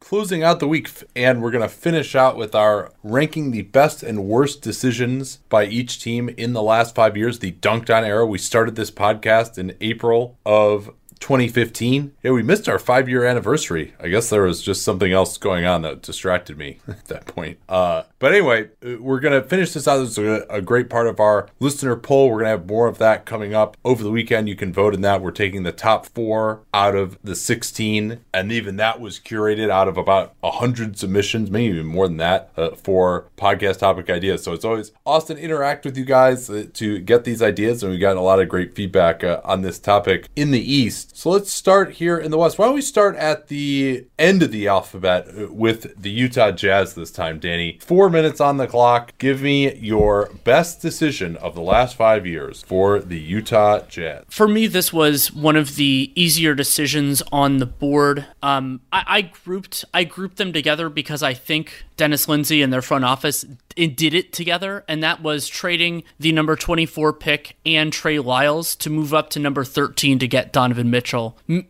Closing out the week, and we're going to finish out with our ranking the best and worst decisions by each team in the last five years, the dunked on era. We started this podcast in April of 2015. Yeah, we missed our five year anniversary. I guess there was just something else going on that distracted me at that point. Uh, but anyway, uh, we're going to finish this out. This is a, a, great part of our listener poll. We're going to have more of that coming up over the weekend. You can vote in that. We're taking the top four out of the 16. And even that was curated out of about 100 submissions, maybe even more than that, uh, for podcast topic ideas. So it's always to interact with you guys uh, to get these ideas. And we got a lot of great feedback uh, on this topic in the East. So let's start here in the West. Why don't we start at the end of the alphabet with the Utah Jazz this time, Danny? Four minutes on the clock. Give me your best decision of the last five years for the Utah Jazz. For me, this was one of the easier decisions on the board. Um, I, I grouped I grouped them together because I think Dennis Lindsey and their front office did it together, and that was trading the number 24 pick and Trey Lyles to move up to number 13 to get Donovan Mitchell,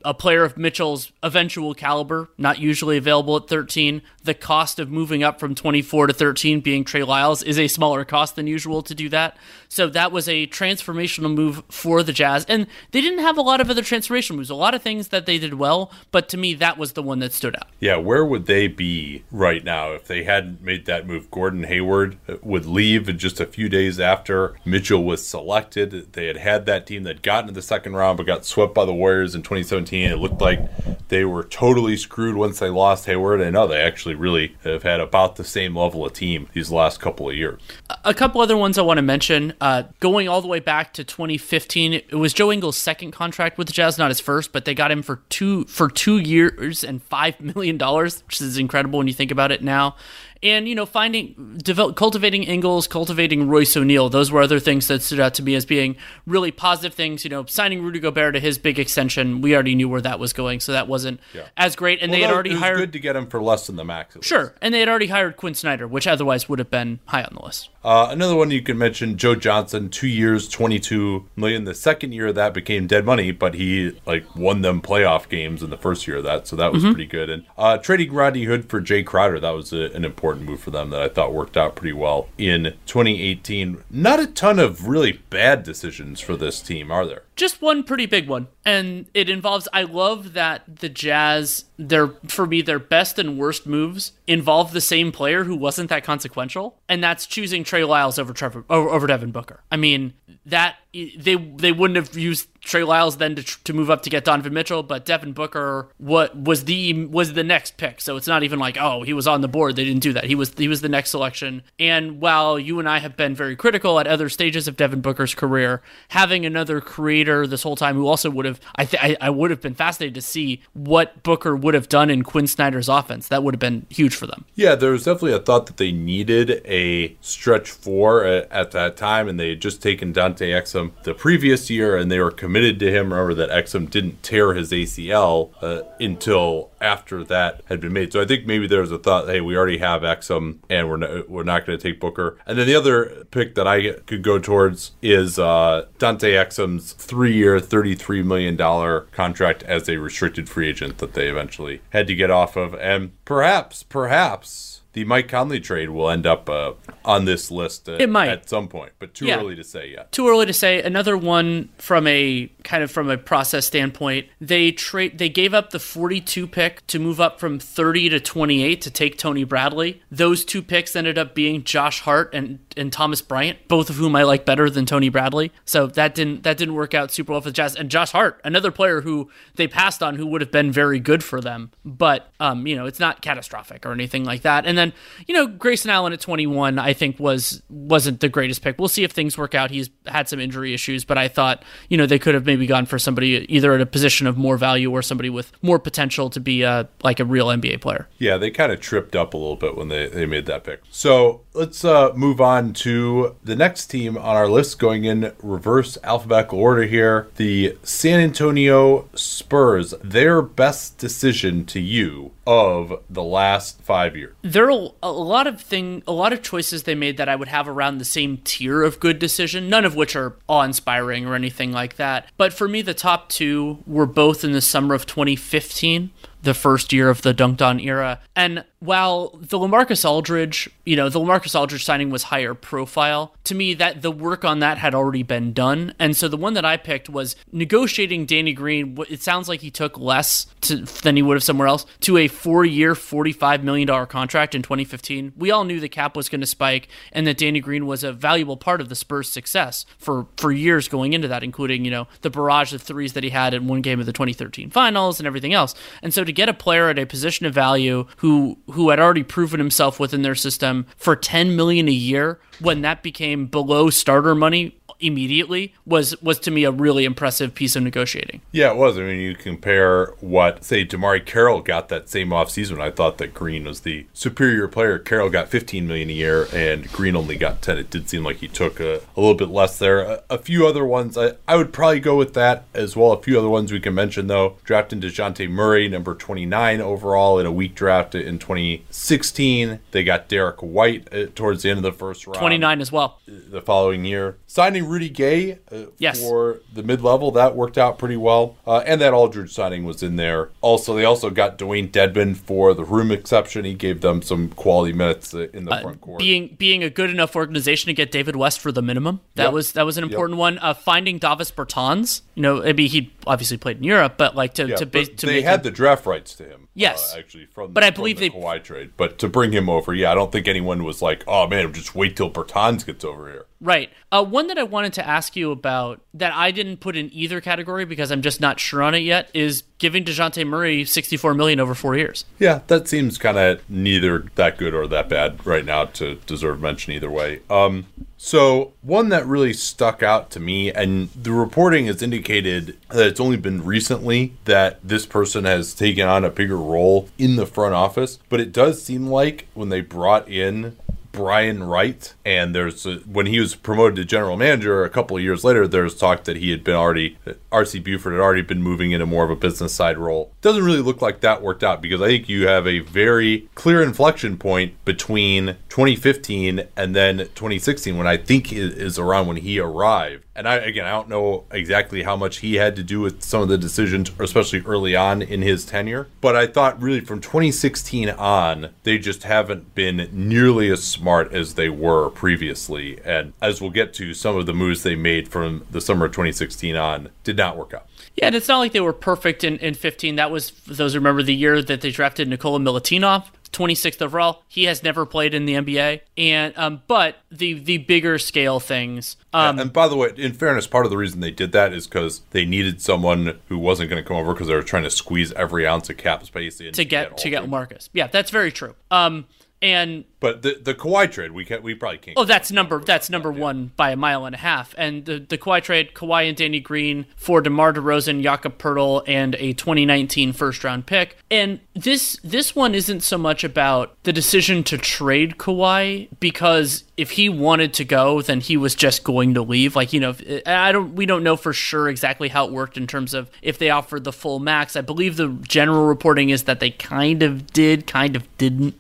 a player of Mitchell's eventual caliber, not usually available at 13. The cost of moving up from 24 to 13 being Trey Lyles is a smaller cost than usual to do that. So that was a transformational move for the Jazz, and they didn't have a lot of other transformational moves. A lot of things that they did well, but to me, that was the one that stood out. Yeah, where would they be right now if they hadn't made that move? Gordon Hayward uh, would leave just a few days after Mitchell was selected. They had had that team that got into the second round but got swept by the Warriors in 2017. It looked like they were totally screwed once they lost Hayward. I know they actually really have had about the same level of team these last couple of years. A couple other ones I want to mention. Uh, going all the way back to 2015, it was Joe Ingles' second contract with the Jazz, not his first, but they got him for two for two years and five million dollars, which is incredible when you think about it now and you know finding develop, cultivating Ingles, cultivating Royce O'Neale. Those were other things that stood out to me as being really positive things. You know, signing Rudy Gobert to his big extension, we already knew where that was going, so that wasn't yeah. as great. And well, they had already hired. Good to get him for less than the max. Sure, and they had already hired Quin Snyder, which otherwise would have been high on the list. Uh, another one you can mention, Joe Johnson, two years, twenty-two million. The second year of that became dead money, but he like won them playoff games in the first year of that, so that was mm-hmm. pretty good. And uh, trading Rodney Hood for Jae Crowder, that was a, an important move for them that I thought worked out pretty well in 2018. Not a ton of really bad decisions for this team, are there? Just one pretty big one, and it involves. I love that the Jazz, their for me, their best and worst moves involve the same player who wasn't that consequential, and that's choosing Trey Lyles over Trevor over, over Devin Booker. I mean that they they wouldn't have used Trey Lyles then to, to move up to get Donovan Mitchell, but Devin Booker what was the was the next pick. So it's not even like oh he was on the board. They didn't do that. He was he was the next selection. And while you and I have been very critical at other stages of Devin Booker's career, having another creator this whole time who also would have I th- I, I would have been fascinated to see what Booker would have done in Quin Snyder's offense. That would have been huge for them. Yeah, there was definitely a thought that they needed a stretch four at, at that time, and they had just taken Dante Exum the previous year, and they were committed to him. Remember that Exum didn't tear his ACL uh, until after that had been made. So I think maybe there was a thought, hey, we already have Exum, and we're not, we're not going to take Booker. And then the other pick that I could go towards is uh, Dante Exum's three-year, thirty-three million dollar contract as a restricted free agent that they eventually had to get off of, and perhaps, perhaps the Mike Conley trade will end up uh, on this list uh, It might. at some point, but too Yeah. early to say yet. too early to say. Another one from a kind of from a process standpoint, they trade they gave up the 42 pick to move up from 30 to 28 to take Tony Bradley. Those two picks ended up being Josh Hart and and Thomas Bryant, both of whom I like better than Tony Bradley. So that didn't that didn't work out super well for the Jazz. And Josh Hart, another player who they passed on who would have been very good for them, but um, you know, it's not catastrophic or anything like that. And then, you know, Grayson Allen at 21, I think was wasn't the greatest pick. We'll see if things work out. He's had some injury issues, but I thought, you know, they could have maybe gone for somebody either at a position of more value or somebody with more potential to be uh, like a real NBA player. Yeah, they kind of tripped up a little bit when they, they made that pick. So let's uh, move on to the next team on our list, going in reverse alphabetical order here. The San Antonio Spurs, their best decision to you of the last five years. there are a lot of thing a lot of choices they made that I would have around the same tier of good decision none of which are awe-inspiring or anything like that but for me the top two were both in the summer of 2015 the first year of the dunked on era and while the Lamarcus Aldridge, you know, the Lamarcus Aldridge signing was higher profile, to me that the work on that had already been done. And so the one that I picked was negotiating Danny Green. It sounds like he took less to, than he would have somewhere else to a four-year, $45 million contract in 2015. We all knew the cap was going to spike and that Danny Green was a valuable part of the Spurs' success for, for years going into that, including, you know, the barrage of threes that he had in one game of the 2013 finals and everything else. And so to get a player at a position of value who who had already proven himself within their system for 10 million a year when that became below starter money immediately was was to me a really impressive piece of negotiating. Yeah, it was. I mean, you compare what, say, DeMarre Carroll got that same offseason. I thought that Green was the superior player. Carroll got 15 million a year, and Green only got 10. It did seem like he took a, a little bit less there. A, a few other ones, I, I would probably go with that as well. A few other ones we can mention, though. Drafting DeJounte Murray, number 29 overall in a weak draft in 2016. They got Derrick White uh, towards the end of the first round 29 as well. the following year. Signing Rudy Gay uh, Yes. for the mid level, that worked out pretty well. Uh, and that Aldridge signing was in there. Also, they also got Dewayne Dedmon for the room exception. He gave them some quality minutes uh, in the front court. Being being a good enough organization to get David West for the minimum. That Yep. was that was an important one. Uh, finding Davis Bertans, you know, maybe he obviously played in Europe, but like to yeah, to, ba- to they had him- the draft rights to him. Yes. uh, actually from But I believe the they- Kawhi trade. But to bring him over, yeah, I don't think anyone was like, "Oh man, just wait till Bertans gets over here." Right. Uh, one that I wanted to ask you about that I didn't put in either category because I'm just not sure on it yet is giving Dejounte Murray 64 million over four years. Yeah, that seems kind of neither that good or that bad right now to deserve mention either way. Um, so one that really stuck out to me, and the reporting has indicated that it's only been recently that this person has taken on a bigger role in the front office, but it does seem like when they brought in Brian Wright, and there's a, when he was promoted to general manager a couple of years later, there's talk that he had been already RC Buford had already been moving into more of a business side role. Doesn't really look like that worked out because I think you have a very clear inflection point between 2015 and then 2016, when I think is, is around when he arrived. And I again, I don't know exactly how much he had to do with some of the decisions, especially early on in his tenure. But I thought really from 2016 on, they just haven't been nearly as smart as they were previously. And as we'll get to, some of the moves they made from the summer of 2016 on did not work out. Yeah, and it's not like they were perfect in, in 15. That was, those who remember, the year that they drafted Nikola Milutinov, 26th overall. He has never played in the NBA, and um, but the the bigger scale things. Um, and by the way, in fairness, part of the reason they did that is because they needed someone who wasn't going to come over because they were trying to squeeze every ounce of cap space in to get to get Marcus. Yeah, that's very true. Um, and But the the Kawhi trade, we can we probably can't. Oh, that's number that's number one by a mile and a half. And the the Kawhi trade, Kawhi and Danny Green for DeMar DeRozan, Jakob Poeltl, and a 2019 first round pick. And this this one isn't so much about the decision to trade Kawhi because if he wanted to go, then he was just going to leave. Like you know, I don't we don't know for sure exactly how it worked in terms of if they offered the full max. I believe the general reporting is that they kind of did, kind of didn't.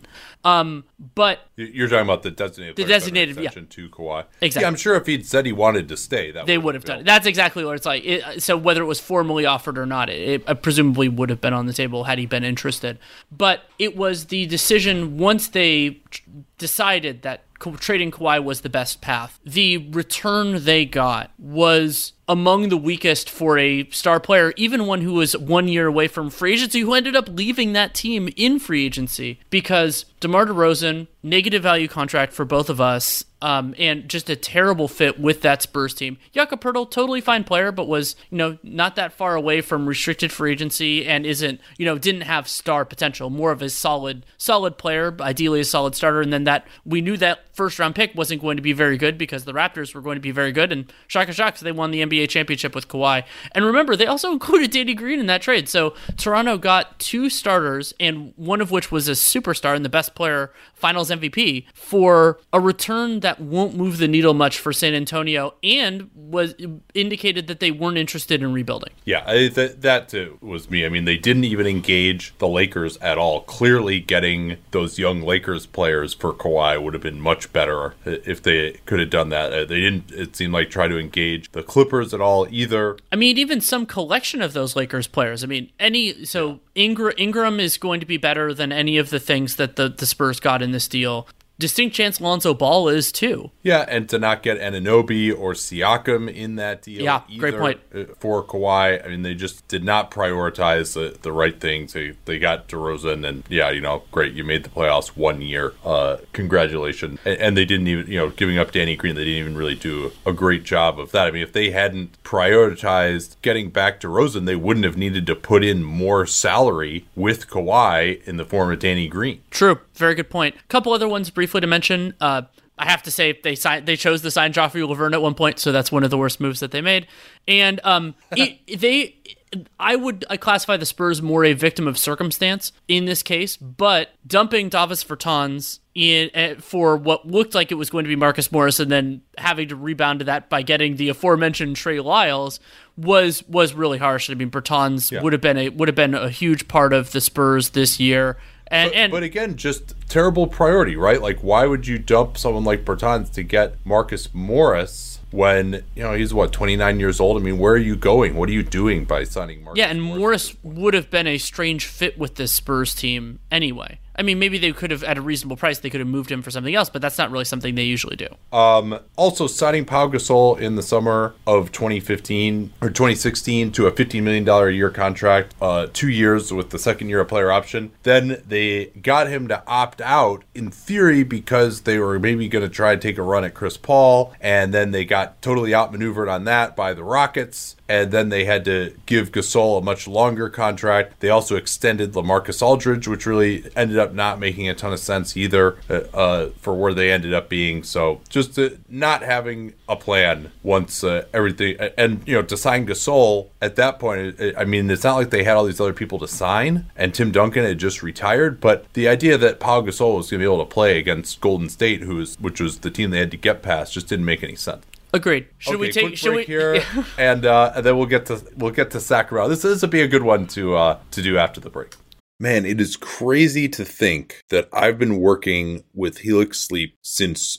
Um, but You're talking about the designated The designated, yeah. to Kawhi. Exactly. Yeah, I'm sure if he'd said he wanted to stay, that they would have done it. That's exactly what it's like. It, uh, so whether it was formally offered or not, it, it uh, presumably would have been on the table had he been interested. But it was the decision once they decided that trading Kawhi was the best path. The return they got was among the weakest for a star player, even one who was one year away from free agency, who ended up leaving that team in free agency because DeMar DeRozan, person negative value contract for both of us, um, and just a terrible fit with that Spurs team. Jakob Poeltl, totally fine player, but was you know not that far away from restricted free agency and isn't you know didn't have star potential. More of a solid solid player, ideally a solid starter. And then that we knew that first round pick wasn't going to be very good because the Raptors were going to be very good. And Shaka Shocks, they won the NBA championship with Kawhi. And remember, they also included Danny Green in that trade. So Toronto got two starters, and one of which was a superstar and the best player, Finals MVP, for a return that won't move the needle much for San Antonio, and was indicated that they weren't interested in rebuilding. Yeah, I, that that too was me. I mean, they didn't even engage the Lakers at all. Clearly, getting those young Lakers players for Kawhi would have been much better if they could have done that. Uh, They didn't. It seemed like try to engage the Clippers at all either. I mean, even some collection of those Lakers players. I mean, any so Ingram, Ingram is going to be better than any of the things that the, the Spurs got in this deal deal. Distinct chance Lonzo Ball is too. Yeah, and to not get Anunoby or Siakam in that deal. Yeah, great point. uh, For Kawhi, I mean, they just did not prioritize the, the right things. They they got DeRozan, and yeah, you know, great, you made the playoffs one year. Uh, congratulations. And, and they didn't even, you know, giving up Danny Green, they didn't even really do a great job of that. I mean, if they hadn't prioritized getting back DeRozan, they wouldn't have needed to put in more salary with Kawhi in the form of Danny Green. True, very good point. A couple other ones briefly to mention. Uh, I have to say they signed, they chose to sign Joffrey Lauvergne at one point, so that's one of the worst moves that they made. And um, it, they, I would I classify the Spurs more a victim of circumstance in this case, but dumping Davis Bertans in eh, for what looked like it was going to be Marcus Morris, and then having to rebound to that by getting the aforementioned Trey Lyles was was really harsh. I mean, Bertans Yeah. would have been a would have been a huge part of the Spurs this year. And, But, and but again, just terrible priority, right? Like, why would you dump someone like Bertans to get Marcus Morris when you know he's what twenty nine years old? I mean, where are you going? What are you doing by signing Marcus? Yeah, and Morris would have been a strange fit with this Spurs team anyway. I mean, maybe they could have, at a reasonable price, they could have moved him for something else, but that's not really something they usually do. Um, also signing Pau Gasol in the summer of 2015 or 2016 to a 15 million dollar a year contract, uh, two years with the second year of player option. Then they got him to opt out in theory because they were maybe going to try to take a run at Chris Paul, and then they got totally outmaneuvered on that by the Rockets. And then they had to give Gasol a much longer contract. They also extended Lamarcus Aldridge, which really ended up not making a ton of sense either uh, uh, for where they ended up being. So just uh, not having a plan once uh, everything, and you know, to sign Gasol at that point, I mean, it's not like they had all these other people to sign, and Tim Duncan had just retired. But the idea that Pau Gasol was going to be able to play against Golden State, who was which was the team they had to get past, just didn't make any sense. Agreed. Should we take? quick Should we? break here, and, uh, and then we'll get to we'll get to Sacramento. This this will be a good one to uh, to do after the break. Man, it is crazy to think that I've been working with Helix Sleep since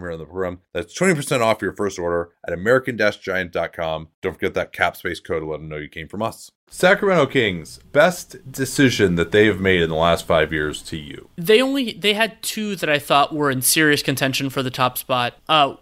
on the program. That's 20% off your first order at American Giant.com. Don't forget that CAPSPACE code to let them know you came from us. Sacramento Kings, best decision that they have made in the last five years to you? They only they had two that I thought were in serious contention for the top spot. Uh,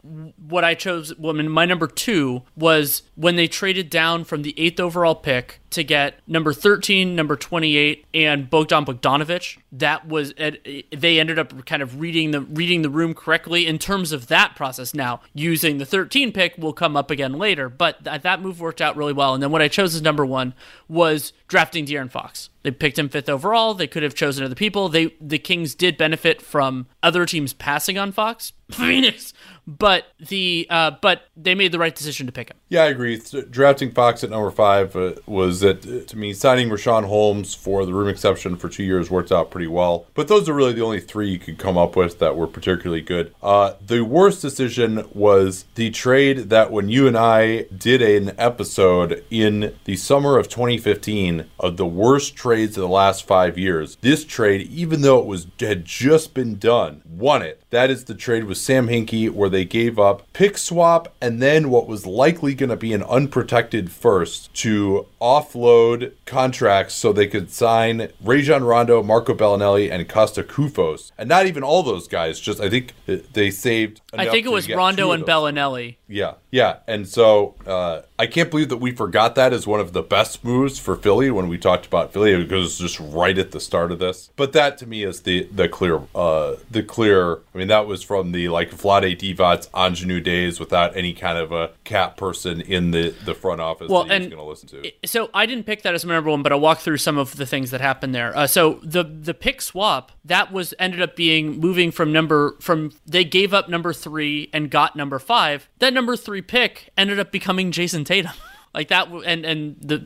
what I chose, well, my number two was when they traded down from the eighth overall pick to get number 13, number 28, and Bogdan Bogdanovic. That was they ended up kind of reading the reading the room correctly in terms of that process. Now using the 13 pick will come up again later, but that move worked out really well. And then what I chose as number one was drafting De'Aaron Fox. They picked him fifth overall. They could have chosen other people. They the Kings did benefit from other teams passing on Fox. Phoenix, but the uh, but they made the right decision to pick him. Yeah, I agree. Drafting Fox at number five uh, was that uh, to me signing Richaun Holmes for the room exception for two years worked out pretty well. But those are really the only three you could come up with that were particularly good. Uh, the worst decision was the trade that when you and I did an episode in the summer of 2015 of the worst trades of the last five years. This trade, even though it was had just been done, won it. That is the trade with Sam Hinkie, where they gave up pick swap and then what was likely going to be an unprotected first to offload contracts so they could sign Rajon Rondo, Marco Belinelli, and Kosta Koufos. And not even all those guys, just I think they saved. I think it was Rondo and Belinelli. Yeah, yeah. And so uh, I can't believe that we forgot that as one of the best moves for Philly when we talked about Philly because it's just right at the start of this. But that to me is the the clear uh, the clear. I mean, that was from the like Vlade Divac ingenue days without any kind of a cat person in the the front office well, that going to listen to. So I didn't pick that as my number one, but I'll walk through some of the things that happened there. Uh, so the the pick swap that was ended up being moving from number from they gave up number three and got number five. That number three pick ended up becoming Jayson Tatum. like that and and the,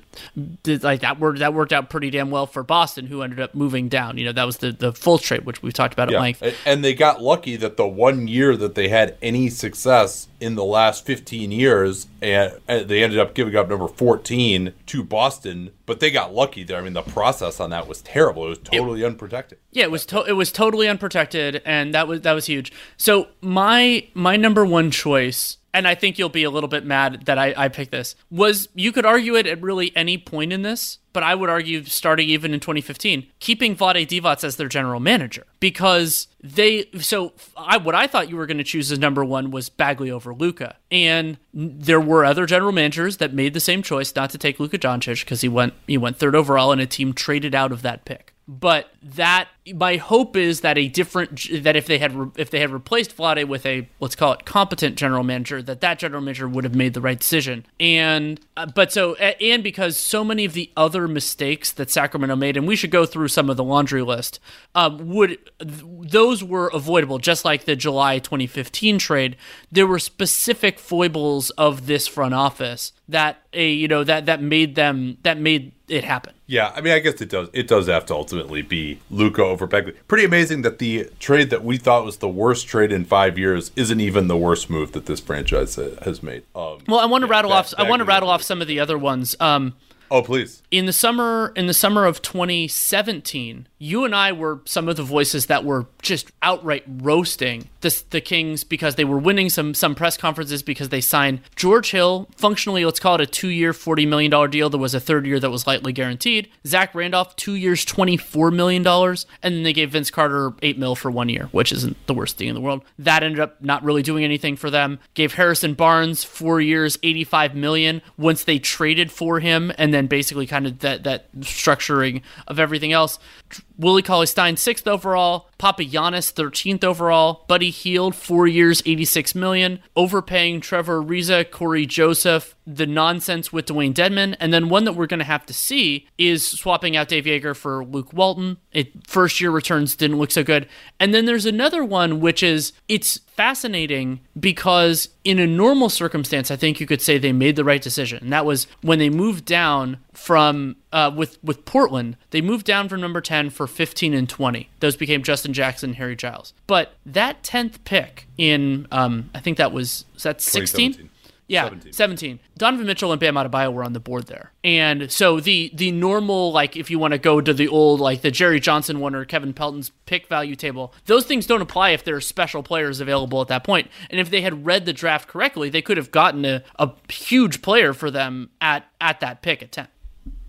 the, like that worked that worked out pretty damn well for Boston who ended up moving down. You know that was the the full trade which we've talked about yeah. at length and they got lucky that the one year that they had any success in the last 15 years and, they ended up giving up number 14 to Boston but they got lucky there. I mean the process on that was terrible. It was totally it, unprotected. Yeah it was to- it was totally unprotected and that was that was huge. So my my number one choice and I think you'll be a little bit mad that I, I picked this, was you could argue it at really any point in this, but I would argue starting even in 2015, keeping Vlade Divac as their general manager because they. So I what I thought you were going to choose as number one was Bagley over Luka. and there were other general managers that made the same choice not to take Luka Doncic because he went he went third overall, and a team traded out of that pick but that my hope is that a different that if they had re, if they had replaced Vlade with a let's call it competent general manager that that general manager would have made the right decision. And uh, but so and because so many of the other mistakes that Sacramento made and we should go through some of the laundry list um, would those were avoidable. Just like the July 2015 trade there were specific foibles of this front office that a you know that that made them that made it happen yeah, I mean, I guess it does. It does have to ultimately be Luka over Bagley. Pretty amazing that the trade that we thought was the worst trade in five years isn't even the worst move that this franchise has made. Um, well, I want to yeah, rattle off. I want to rattle off some of the other ones. Um, Oh, please. In the summer in the summer of 2017, you and I were some of the voices that were just outright roasting the, the Kings because they were winning some some press conferences because they signed George Hill, functionally let's call it a 2-year 40 million dollar deal. There was a third year that was lightly guaranteed. Zach Randolph 2 years 24 million dollars and then they gave Vince Carter 8 mil for 1 year, which isn't the worst thing in the world. That ended up not really doing anything for them. Gave Harrison Barnes 4 years 85 million once they traded for him and then basically kind of that that structuring of everything else. Willie Cauley Stein sixth overall, Papagiannis thirteenth overall, Buddy Hield four years, eighty six million, overpaying Trevor Ariza, Cory Joseph, the nonsense with Dewayne Dedmon, and then one that we're going to have to see is swapping out Dave Joerger for Luke Walton. It first year returns didn't look so good, and then there's another one which is it's fascinating because in a normal circumstance, I think you could say they made the right decision, and that was when they moved down from uh, with with Portland. They moved down from number ten for 15 and 20. Those became Justin Jackson, and Harry Giles. But that 10th pick in um, I think that was, was that 16. Yeah, 17. 17. Donovan Mitchell and Bam Adebayo were on the board there. And so the the normal like if you want to go to the old like the Jerry Johnson one or Kevin Pelton's pick value table, those things don't apply if there are special players available at that point. And if they had read the draft correctly, they could have gotten a, a huge player for them at at that pick at 10.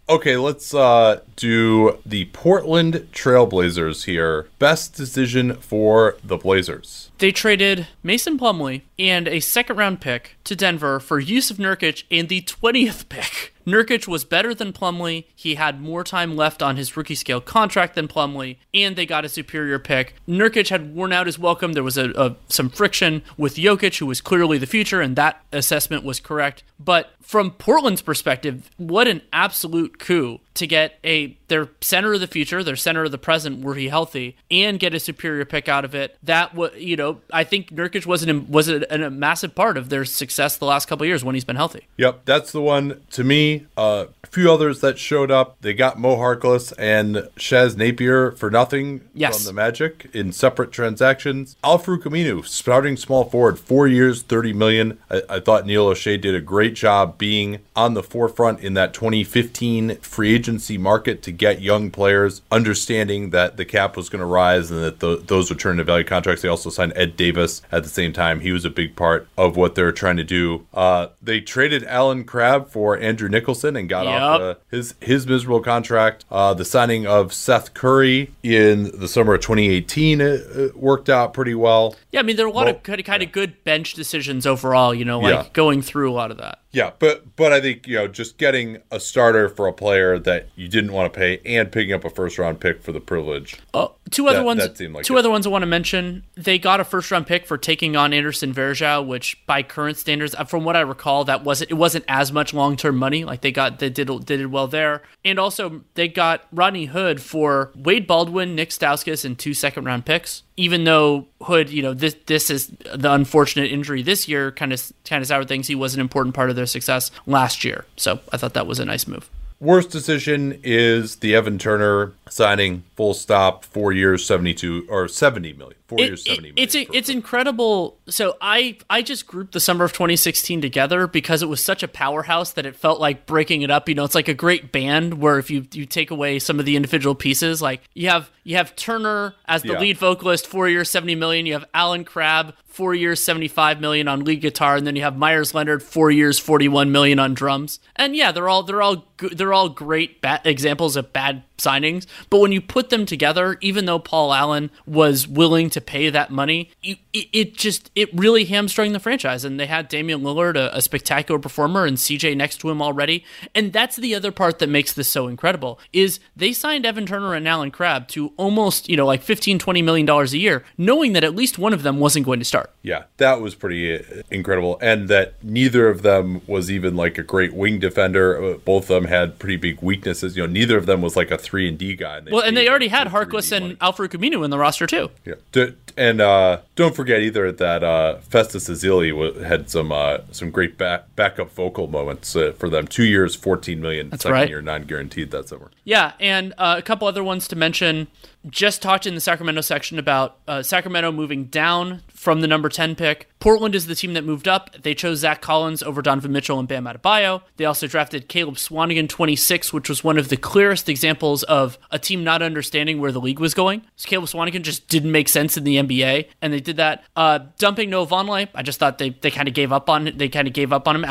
Okay, let's uh, do the Portland Trailblazers here. Best decision for the Blazers. They traded Mason Plumlee and a second round pick to Denver for Jusuf Nurkic and the 20th pick. Nurkic was better than Plumlee. He had more time left on his rookie scale contract than Plumlee, and they got a superior pick. Nurkic had worn out his welcome. There was a, a, some friction with Jokic, who was clearly the future, and that assessment was correct. But from Portland's perspective, what an absolute coup to get a their center of the future, their center of the present, were he healthy, and get a superior pick out of it. That was, you know, I think Nurkic was an was a, a massive part of their success the last couple years when he's been healthy. Yep, that's the one to me. Uh, a few others that showed up. They got Mo Harkless and Shabazz Napier for nothing yes. from the Magic in separate transactions. Al-Farouq Aminu, starting small forward, four years, thirty million. I, I thought Neil Olshey did a great job being on the forefront in that 2015 free agency market to get young players, understanding that the cap was going to rise and that the, those would turn into value contracts. They also signed Ed Davis at the same time. He was a big part of what they're trying to do. Uh, they traded Allen Crabbe for Andrew Nicholson and got yep. off uh, his his miserable contract. Uh, the signing of Seth Curry in the summer of 2018 uh, uh, worked out pretty well. Yeah, I mean there are a lot well, of kind of, kind of good bench decisions overall. You know, like yeah. going through a lot of that. Yeah, but but I think you know just getting a starter for a player that you didn't want to pay and picking up a first round pick for the privilege. Oh, two other that, ones. That like two it. other ones I want to mention. They got a first round pick for taking on Anderson Varejao, which by current standards, uh, from what I recall, that wasn't it wasn't as much long term money. Like they got they did did it well there, and also they got Rodney Hood for Wade Baldwin, Nik Stauskas, and two second round picks even though Hood, you know, this this is the unfortunate injury this year, kind of kind of soured things. He was an important part of their success last year, so I thought that was a nice move. Worst decision is the Evan Turner signing full stop, four years, seventy two or seventy million. Four it, years, seventy it, It's a, it's incredible. So I I just grouped the summer of 2016 together because it was such a powerhouse that it felt like breaking it up. You know, it's like a great band where if you you take away some of the individual pieces, like you have you have Turner as the yeah. lead vocalist, four years, seventy million. You have Allen Crabbe, four years, 75 million on lead guitar, and then you have Meyers Leonard, four years, 41 million on drums. And yeah, they're all they're all they're all great ba- examples of bad signings. But when you put them together, even though Paul Allen was willing to pay that money, it, it just it really hamstrung the franchise. And they had Damian Lillard, a, a spectacular performer, and CJ next to him already. And that's the other part that makes this so incredible is they signed Evan Turner and Allen Crabbe to almost you know like 15 20 million dollars a year, knowing that at least one of them wasn't going to start. Yeah, that was pretty uh, incredible, and that neither of them was even like a great wing defender. Uh, both of them had pretty big weaknesses. You know, neither of them was like a three and D guy. And well, and they already had Harkless and Al-Farouq in the roster too. Yeah, D- and uh, don't forget either that uh, Festus Ezeli had some uh, some great back- backup vocal moments uh, for them. Two years, fourteen million. That's second right. year, non guaranteed that summer. Yeah, and uh, a couple other ones to mention just talked in the Sacramento section about uh, Sacramento moving down from the number 10 pick. Portland is the team that moved up. They chose Zach Collins over Donovan Mitchell and Bam Adebayo. They also drafted Caleb Swanigan 26, which was one of the clearest examples of a team not understanding where the league was going. So Caleb Swanigan just didn't make sense in the NBA, and they did that. Uh, dumping Noah Vonleh, I just thought they, they kind of gave up on they kind of gave up on him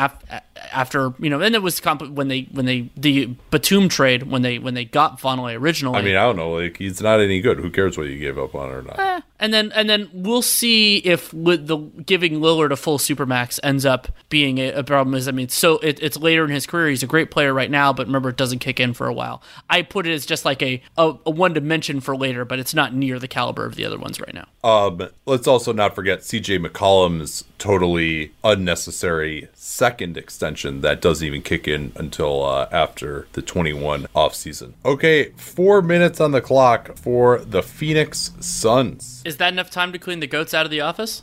after you know, and it was comp- when they when they the Batum trade when they when they got Vonleh originally. I mean, I don't know, like he's not any good. Who cares what you gave up on or not? Eh, and then and then we'll see if the giving Lillard a full supermax ends up being a, a problem. Is I mean, so it, it's later in his career. He's a great player right now, but remember, it doesn't kick in for a while. I put it as just like a a, a one to mention for later, but it's not near the caliber of the other ones right now. Um, let's also not forget C.J. McCollum's totally unnecessary second extension that doesn't even kick in until uh, after the 21 offseason. Okay, four minutes on the clock for the Phoenix Suns. Is that enough time to clean the goats out of the office?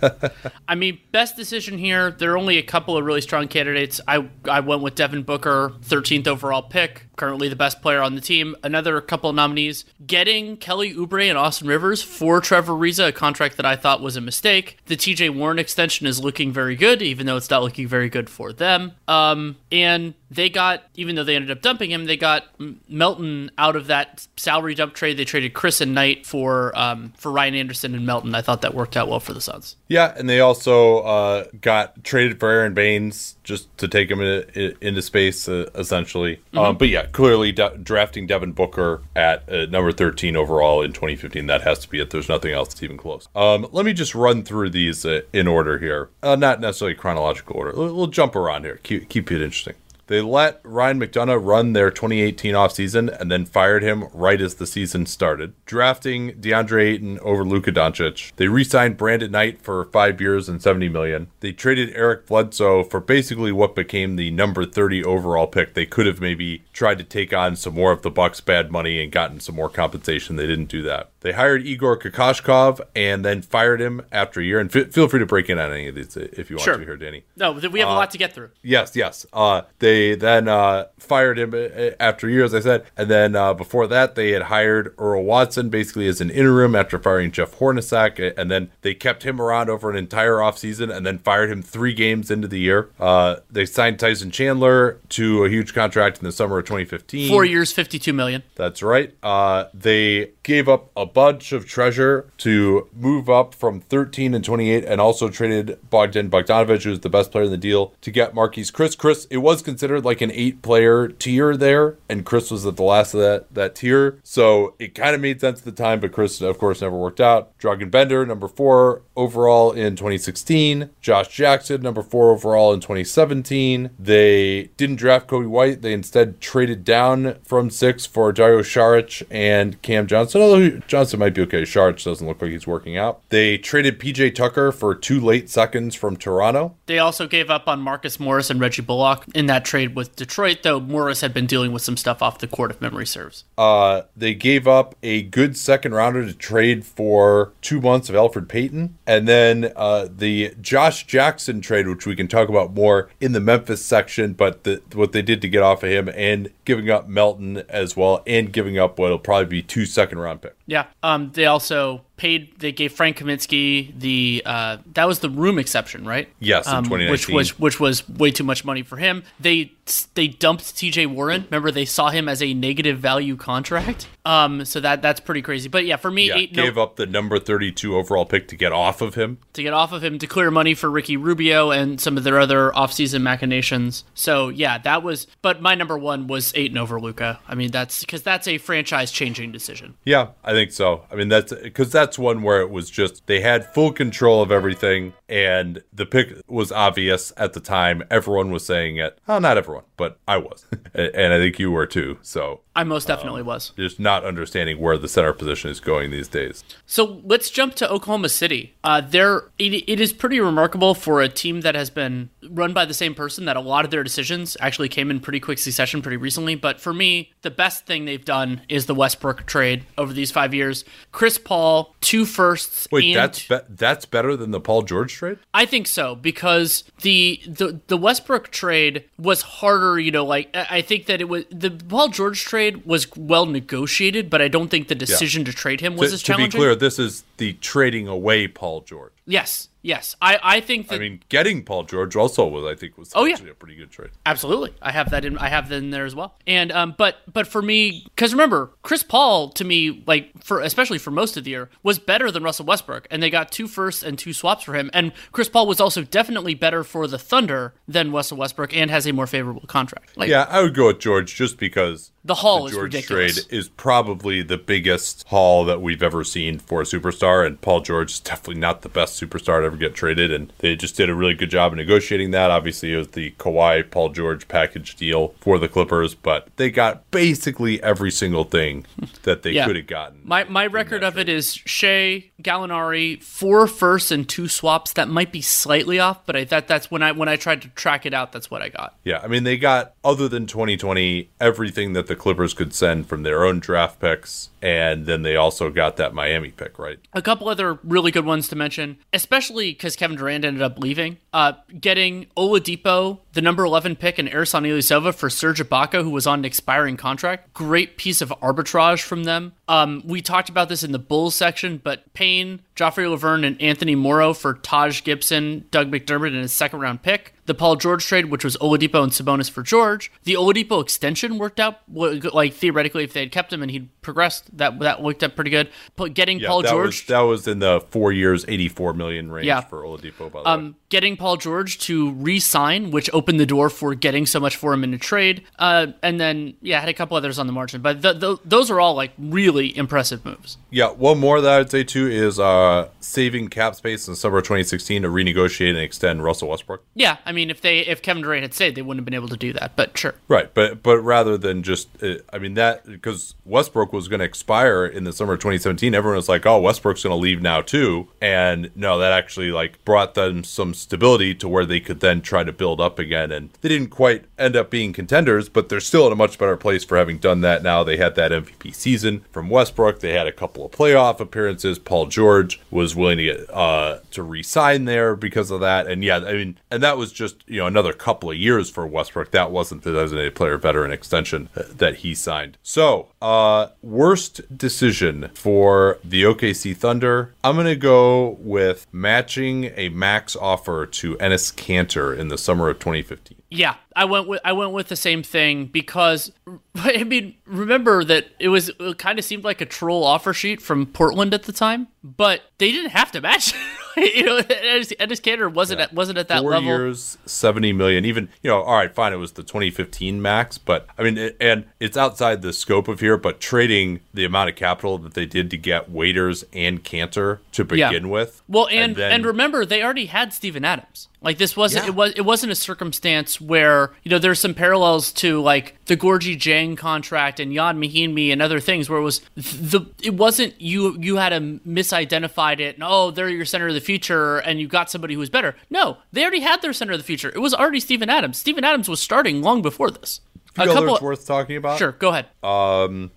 I mean, best decision here. There are only a couple of really strong candidates. I I went with Devin Booker, 13th overall pick, currently the best player on the team. Another couple of nominees. Getting Kelly Oubre and Austin Rivers for Trevor Ariza, a contract that I thought was a mistake. The TJ Warren extension is looking very good, even though it's not looking very good for them. Um, and they got, even though they ended up dumping him, they got Melton out of that salary dump trade. They traded Chriss and Knight for um, for Ryan Anderson and Melton. I thought that worked out well for the Suns. Yeah, and they also uh, got traded for Aron Baynes just to take him into, into space, uh, essentially. Mm-hmm. Um, but yeah, clearly drafting Devin Booker at uh, number 13 overall in 2015, that has to be it. There's nothing else that's even close. Um, let me just run through these uh, in order here. Uh, not necessarily chronological order. We'll, we'll jump around here, keep, keep it interesting. They let Ryan McDonough run their 2018 offseason and then fired him right as the season started, drafting DeAndre Ayton over Luka Doncic. They re-signed Brandon Knight for five years and 70 million. They traded Eric Bledsoe for basically what became the number 30 overall pick. They could have maybe tried to take on some more of the Bucks' bad money and gotten some more compensation. They didn't do that. They hired Igor Kokoshkov and then fired him after a year. And f- feel free to break in on any of these if you want sure. to here, Danny. No, we have uh, a lot to get through. Yes, yes. Uh, they then uh, fired him uh, after a year, as I said. And then uh, before that, they had hired Earl Watson basically as an interim after firing Jeff Hornacek. And then they kept him around over an entire offseason and then fired him three games into the year. Uh, they signed Tyson Chandler to a huge contract in the summer of 2015. Four years, 52 million. That's right. Uh, they gave up a bunch of treasure to move up from 13 and 28 and also traded Bogdan Bogdanovich, who was the best player in the deal, to get Marquese Chriss. Chriss, it was considered like an eight player tier there, and Chriss was at the last of that, that tier. So it kind of made sense at the time, but Chriss, of course, never worked out. Dragan Bender, number four overall in 2016. Josh Jackson, number four overall in 2017. They didn't draft Coby White. They instead traded down from six for Dario Saric and Cam Johnson, although Johnson might be okay. Saric doesn't look like he's working out. They traded PJ Tucker for two late seconds from Toronto. They also gave up on Marcus Morris and Reggie Bullock in that trade with Detroit, though Morris had been dealing with some stuff off the court, if memory serves. Uh, they gave up a good second rounder to trade for two months of Elfrid Payton. And then uh, the Josh Jackson trade, which we can talk about more in the Memphis section, but the, what they did to get off of him and giving up Melton as well, and giving up what'll probably be two second round picks. Yeah. Um, they also paid. They gave Frank Kaminsky the uh, that was the room exception, right? Yes, um, in 2019. which was which was way too much money for him. They they dumped T.J. Warren. Remember, they saw him as a negative value contract. Um, so that that's pretty crazy. But yeah, for me, Yeah, eight gave no, up the number 32 overall pick to get off of him. to get off of him to clear money for Ricky Rubio and some of their other offseason machinations. So yeah, that was. But my number one was Ayton over Luka. I mean, that's because that's a franchise changing decision. Yeah, I think so. I mean, that's because that's one where it was just they had full control of everything, and the pick was obvious at the time. Everyone was saying it. Oh, not everyone, but I was, and I think you were too. So I most definitely was. just not understanding where the center position is going these days. So let's jump to Oklahoma City. Uh, there, it, it is pretty remarkable for a team that has been run by the same person that a lot of their decisions actually came in pretty quick succession pretty recently. But for me, the best thing they've done is the Westbrook trade over these five years. Chris Paul, two firsts. Wait, that's be- that's better than the Paul George trade. I think so because the the the Westbrook trade was harder. You know, like I think that it was the Paul George trade was well negotiated, but I don't think the decision to trade him was To, as to be challenging. clear, this is the trading away Paul George. yes, yes, I I think that I mean, getting Paul George also was, I think, was Oh, yeah. a pretty good trade. Absolutely, I have that in. I have that in there as well. And um, but but for me, because remember, Chris Paul to me, like for especially for most of the year, was better than Russell Westbrook, and they got two firsts and two swaps for him. And Chris Paul was also definitely better for the Thunder than Russell Westbrook, and has a more favorable contract. Like Yeah, I would go with George just because the haul the is George ridiculous. trade is probably the biggest haul that we've ever seen for a superstar, and Paul George is definitely not the best superstar to ever get traded, and they just did a really good job of negotiating that. Obviously, it was the Kawhi Paul George package deal for the Clippers, but they got basically every single thing that they Yeah. could have gotten. My my record of it is Shai Gallinari four firsts and two swaps. That might be slightly off, but I that that's when I when I tried to track it out, that's what I got. Yeah, I mean, they got, other than 2020, everything that the Clippers could send from their own draft picks, and then they also got that Miami pick, right? A couple other really good ones to mention, especially because Kevin Durant ended up leaving. Uh, getting Oladipo, the number 11 pick, and Ersan Ilyasova for Serge Ibaka, who was on an expiring contract. Great piece of arbitrage from them. Um, we talked about this in the Bulls section, but Payne, Joffrey Lauvergne, and Anthony Morrow for Taj Gibson, Doug McDermott, and his second round pick. The Paul George trade, which was Oladipo and Sabonis for George. The Oladipo extension worked out, like theoretically, if they had kept him and he'd progressed, that that worked out pretty good. But getting Yeah, Paul that George, was that was in the four years, eighty-four million range Yeah. for Oladipo. By the way, um, getting Paul George to re-sign, which opened the door for getting so much for him in a trade, uh, and then yeah, had a couple others on the margin, but th- th- those are all like really impressive moves. yeah, one more that I'd say too is uh, saving cap space in the summer of 2016 to renegotiate and extend Russell Westbrook. Yeah, I mean, if they if Kevin Durant had stayed, they wouldn't have been able to do that. But sure, Right, but but rather than just, uh, I mean that because Westbrook was going to expire in the summer of 2017, everyone was like, "Oh, Westbrook's going to leave now too," and no, that actually like brought them some stability to where they could then try to build up again, and they didn't quite end up being contenders, but they're still in a much better place for having done that. Now they had that MVP season from Westbrook, they had a couple of playoff appearances. Paul George was willing to get uh to re-sign there because of that, and yeah, I mean, and that was just you know another couple of years for Westbrook. That wasn't the designated player veteran extension uh, that he signed. So, uh, worst decision for the OKC Thunder. I'm gonna go with matching a max offer to Enes Kanter in the summer of 2015. Yeah, I went with I went with the same thing because I mean, remember that it was it kind of seemed like a troll offer sheet from Portland at the time, but they didn't have to match. you know, Enes Enes Kanter wasn't at wasn't at that Four level. years, 70 million. Even, you know, all right, fine, it was the 2015 max, but I mean, it, and it's outside the scope of here, but trading the amount of capital that they did to get Waiters and Kanter to Yeah. begin with. Well, and and, then- remember, they already had Steven Adams. Like this wasn't Yeah. it was it wasn't a circumstance where you know there's some parallels to like the Gorgui Dieng contract and Jan Mahinmi and other things where it was the it wasn't you you had a misidentified it and oh they're your center of the future and you got somebody who was better. No, they already had their center of the future. It was already Steven Adams. Steven Adams was starting long before this. A couple. worth talking about. sure, go ahead.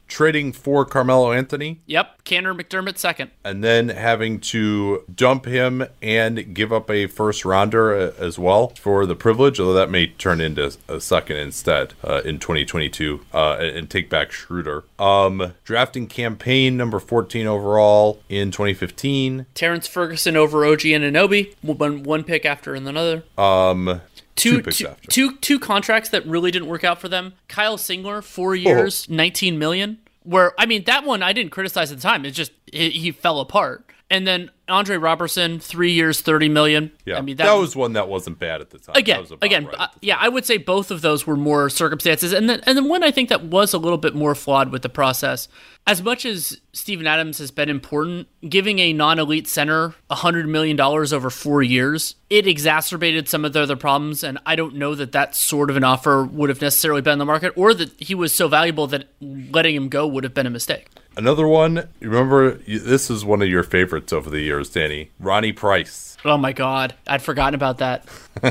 Trading for Carmelo Anthony yep, Kanter McDermott second. and then having to dump him and give up a first rounder uh, as well for the privilege, although that may turn into a second instead uh, in 2022 uh, and take back Schroeder. Um, drafting Cam Payne number 14 overall in 2015. Terrence Ferguson over OG Anunoby, one one pick after another. Um, two, Two picks two, after. two, two contracts that really didn't work out for them. Kyle Singler, four years, Oh. 19 million. Where I mean, that one I didn't criticize at the time. It's just he, he fell apart. And then Andre Robertson, three years, 30 million. Yeah, I mean that, was one that wasn't bad at the time. That again, again, right uh, yeah, I would say both of those were more circumstances, and then and then one I think that was a little bit more flawed with the process. As much as Steven Adams has been important, giving a non-elite center hundred million dollars over four years, it exacerbated some of the other problems, and I don't know that that sort of an offer would have necessarily been on the market, or that he was so valuable that letting him go would have been a mistake. Another one, remember, this is one of your favorites over the years, Danny. Ronnie Price. Oh my god, I'd forgotten about that.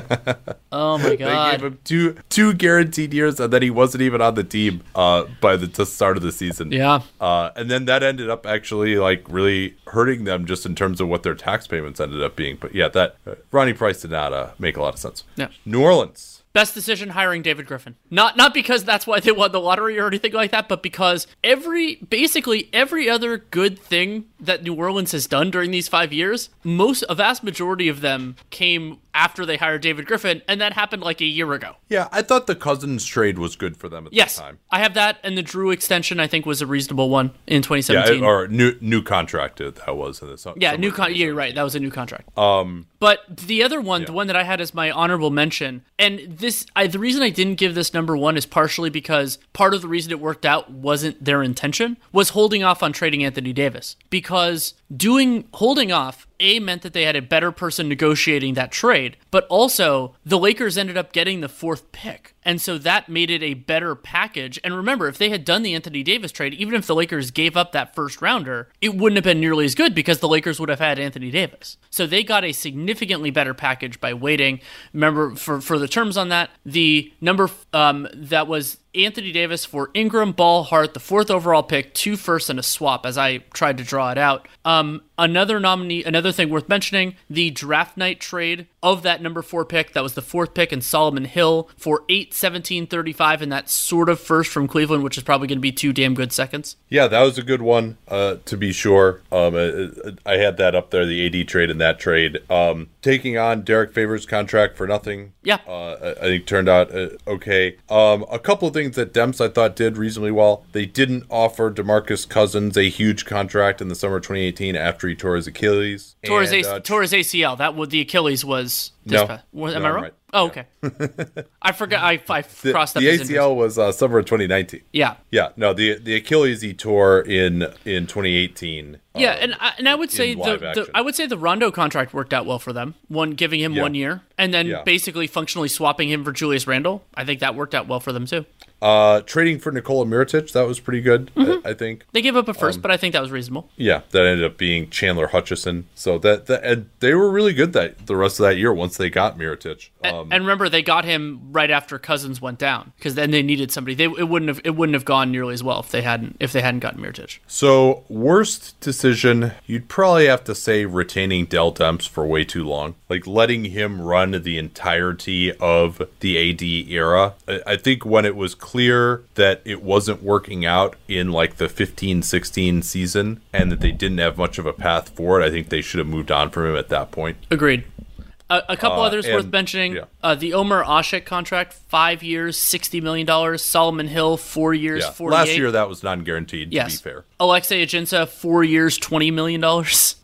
oh my God. They gave him two two guaranteed years, and then he wasn't even on the team uh, by the start of the season. Yeah. Uh, and then that ended up actually like really hurting them just in terms of what their tax payments ended up being. But yeah, that uh, Ronnie Price did not uh, make a lot of sense. Yeah. New Orleans. Best decision hiring David Griffin. Not not because that's why they won the lottery or anything like that, but because every basically every other good thing that New Orleans has done during these 5 years, most a vast majority of them came after they hired David Griffin and that happened like a year ago. Yeah, I thought the Cousins trade was good for them at Yes. the time. I have that and the Jrue extension I think was a reasonable one in 2017. Yeah, 2017. or new new contract uh, that was in this. Yeah, new con- yeah, you're right. That was a new contract. Um, but the other one, the one that I had as my honorable mention, and this, I, the reason I didn't give this number one is partially because part of the reason it worked out wasn't their intention, was holding off on trading Anthony Davis because doing holding off. A meant that they had a better person negotiating that trade, but also the Lakers ended up getting the fourth pick. And so that made it a better package. And remember, if they had done the Anthony Davis trade, even if the Lakers gave up that first rounder, it wouldn't have been nearly as good because the Lakers would have had Anthony Davis. So they got a significantly better package by waiting. Remember, for, for the terms on that, the number um, that was Anthony Davis for Ingram, Ball, Hart, the fourth overall pick, two firsts, and a swap. As I tried to draw it out, um, another nominee, another thing worth mentioning: the draft night trade of that number four pick. That was the fourth pick in Solomon Hill for eight, seventeen, thirty-five, and that sort of first from Cleveland, which is probably going to be two damn good seconds. Yeah, that was a good one, uh, to be sure. Um, uh, I had that up there, the AD trade and that trade. Um, taking on Derrick Favors' contract for nothing. Yeah. Uh, I I think turned out uh, okay. Um, a couple of things that Demps I thought did reasonably well. They didn't offer Demarcus Cousins a huge contract in the summer of 2018 after he tore his Achilles. Tore his, uh, tore his ACL. That would the Achilles was. No. am No, I wrong? right. Oh, okay. I forgot. I, I the, crossed up the injuries. ACL was uh, summer of 2019. Yeah. Yeah, no, the the Achilles he tore in in 2018. Yeah, um, and I, and I would say the, the. I would say the Rondo contract worked out well for them. One giving him Yeah. one year, and then Yeah. basically functionally swapping him for Julius Randle. I think that worked out well for them too. Uh, trading for Nikola Mirotic, that was pretty good, Mm-hmm. I, I think. They gave up a Um, first, but I think that was reasonable. Yeah, that ended up being Chandler Hutchison. So that, that and they were really good that the rest of that year once they got Mirotic. Um, and remember, they got him right after Cousins went down because then they needed somebody. They it wouldn't have it wouldn't have gone nearly as well if they hadn't if they hadn't gotten Mirotic. so worst decision, you'd probably have to say retaining Dell Demps for way too long, like letting him run the entirety of the AD era. I, I think when it was clear that it wasn't working out in like the 15-16 season and that they didn't have much of a path forward, I think they should have moved on from him at that point. Agreed. A, a couple Uh, others worth mentioning: yeah. uh, the Omer Asik contract, five years, sixty million dollars. Solomon Hill, four years, Yeah, forty-eight. last year that was non-guaranteed. yes. To be fair. Alexei Ajinça, four years, twenty million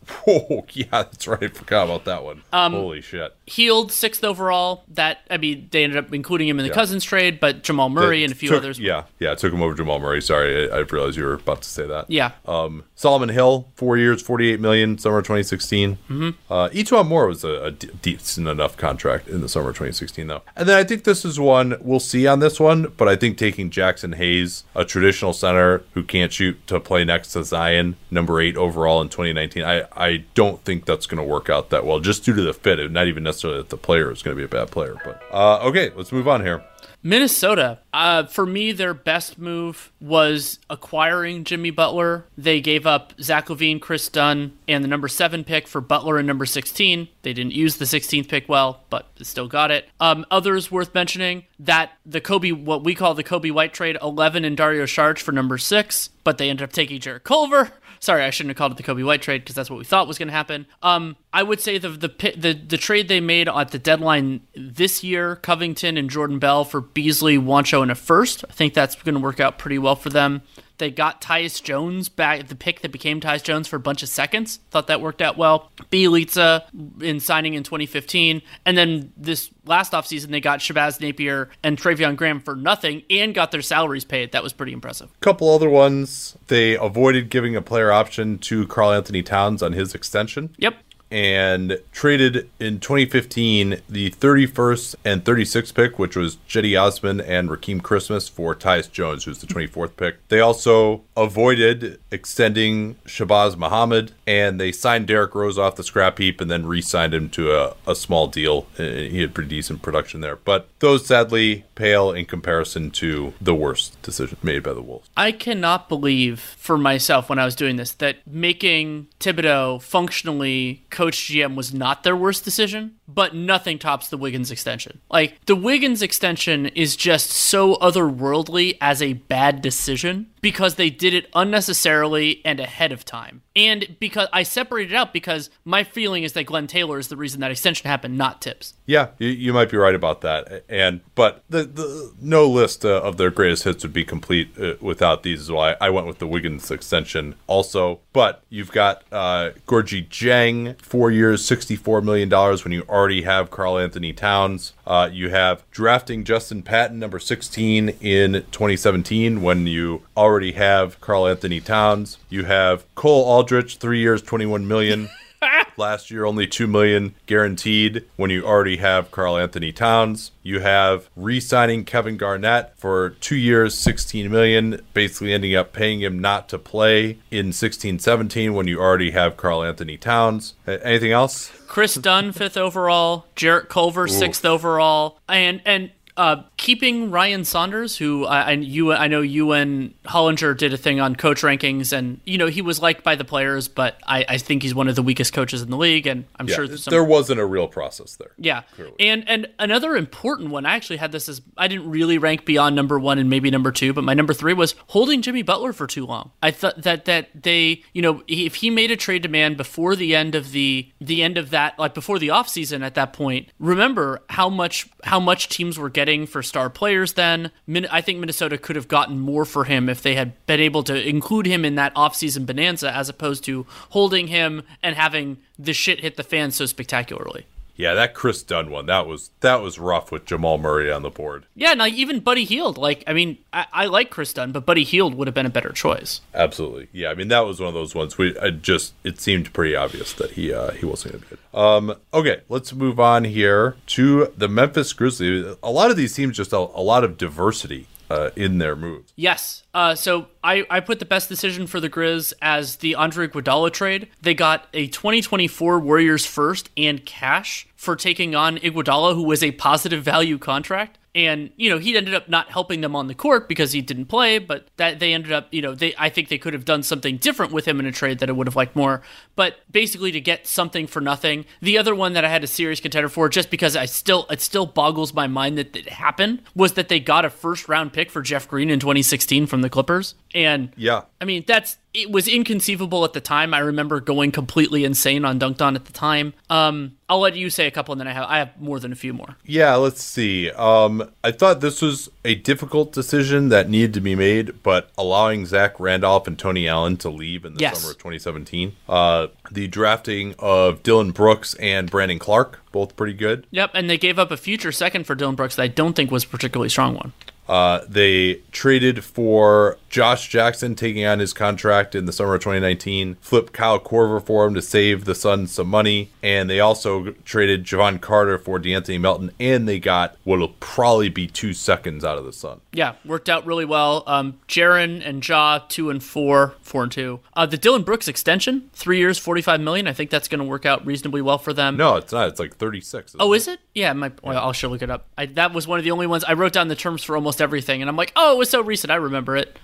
Oh yeah, that's right. I forgot about that one. Um, Holy shit! Hield sixth overall. That I mean, they ended up including him in the Yeah. Cousins trade, but Jamal Murray That and a few took- others. Yeah, yeah, took him over Jamal Murray. Sorry, I, I realized you were about to say that. Yeah. Um, Solomon Hill, four years, forty-eight million, summer 2016. Mm-hmm. Uh, E'Twaun Moore was a, a decent enough contract in the summer 2016, though. And then I think this is one we'll see on this one, but I think taking Jaxson Hayes, a traditional center who can't shoot, to play next to Zion, number eight overall in 2019, I I don't think that's going to work out that well, just due to the fit. Not even necessarily that the player is going to be a bad player, but uh, okay, let's move on here. Minnesota, uh, for me, their best move was acquiring Jimmy Butler. They gave up Zach LaVine, Kris Dunn, and the number seven pick for Butler and number 16. They didn't use the 16th pick well, but still got it. Um, others worth mentioning that the Kobe, what we call the Coby White trade, 11 and Dario Saric for number six, but they ended up taking Jarrett Culver. sorry, I shouldn't have called it the Coby White trade because that's what we thought was going to happen. Um, I would say the, the the the trade they made at the deadline this year, Covington and Jordan Bell for Beasley, Juancho, and a first. I think that's going to work out pretty well for them. They got Tyus Jones back, the pick that became Tyus Jones for a bunch of seconds. Thought that worked out well. Bjelica in signing in 2015. And then this last offseason, they got Shabazz Napier and Treveon Graham for nothing and got their salaries paid. That was pretty impressive. A couple other ones. They avoided giving a player option to Karl Anthony Towns on his extension. Yep and traded in 2015 the 31st and 36th pick, which was Cedi Osman and Rakeem Christmas for Tyus Jones, who's the 24th pick. They also avoided extending Shabazz Muhammad, and they signed Derrick Rose off the scrap heap and then re-signed him to a, a small deal. Uh, he had pretty decent production there, but those sadly pale in comparison to the worst decision made by the Wolves. I cannot believe for myself when I was doing this that making Thibodeau functionally coach GM was not their worst decision, but nothing tops the Wiggins extension. Like the Wiggins extension is just so otherworldly as a bad decision because they did it unnecessarily and ahead of time. And because I separated out because my feeling is that Glen Taylor is the reason that extension happened, not Thibs. Yeah, you, you might be right about that. And but the, the no list uh, of their greatest hits would be complete uh, without these. Why I went with the Wiggins extension also. But you've got uh, Gorgui Dieng, four years, sixty-four million dollars. When you already have Karl Anthony Towns, uh, you have drafting Justin Patton, number sixteen in 2017. When you already have Karl Anthony Towns, you have Cole Aldrich, three years, twenty-one million. Last year, only two million guaranteed. When you already have Karl Anthony Towns, you have re-signing Kevin Garnett for two years, sixteen million, basically ending up paying him not to play in 16-17 when you already have Karl Anthony Towns. Anything else? Kris Dunn, fifth overall. Jarrett Culver, sixth overall. And and uh, keeping Ryan Saunders, who I, I, you, I know you and Hollinger did a thing on coach rankings, and you know he was liked by the players, but I, I think he's one of the weakest coaches in the league, and I'm yeah, sure some, there wasn't a real process there. Yeah, clearly. and and another important one, I actually had this as I didn't really rank beyond number one and maybe number two, but my number three was holding Jimmy Butler for too long. I thought that that they, you know, if he made a trade demand before the end of the the end of that, like before the offseason at that point, remember how much how much teams were getting for star players then. I think Minnesota could have gotten more for him if they had been able to include him in that offseason bonanza as opposed to holding him and having the shit hit the fan so spectacularly. Yeah, that Kris Dunn one that was that was rough with Jamal Murray on the board. Yeah, and like even Buddy Hield. Like, I mean, I, I, like Kris Dunn, but Buddy Hield would have been a better choice. Absolutely. Yeah, I mean that was one of those ones. We I just it seemed pretty obvious that he uh, he wasn't going to be good. Um, okay, let's move on here to the Memphis Grizzlies. A lot of these teams just a, a lot of diversity uh, in their moves. Yes. Uh, so I, I put the best decision for the Grizz as the Andre Iguodala trade. They got a 2024 Warriors first and cash for taking on Iguodala, who was a positive value contract and you know he ended up not helping them on the court because he didn't play but that they ended up you know they i think they could have done something different with him in a trade that i would have liked more. But basically to get something for nothing the other one that i had a serious contender for just because i still it still boggles my mind that it happened was that they got a first round pick for jeff green in 2016 from the clippers and yeah i mean that's it was inconceivable at the time. I remember going completely insane on Dunked On at the time. Um, I'll let you say a couple, and then I have I have more than a few more. Yeah, let's see. Um, I thought this was a difficult decision that needed to be made, but allowing Zach Randolph and Tony Allen to leave in the yes. summer of 2017, uh, the drafting of Dillon Brooks and Brandon Clarke, both pretty good. Yep, and they gave up a future second for Dillon Brooks that I don't think was a particularly strong one. Uh, they traded for Josh Jackson taking on his contract in the summer of 2019, flipped Kyle Korver for him to save the Suns some money, and they also traded Jevon Carter for De'Anthony Melton, and they got what'll probably be two seconds out of the Sun. Yeah, worked out really well. Um, Jaren and Ja, two and four, four and two. Uh, the Dillon Brooks extension, three years, 45 million. I think that's going to work out reasonably well for them. No, it's not. It's like 36. Oh, is it? Yeah, my, well, I'll sure look it up. I, that was one of the only ones I wrote down the terms for almost everything, and I'm like, oh, it was so recent. I remember it.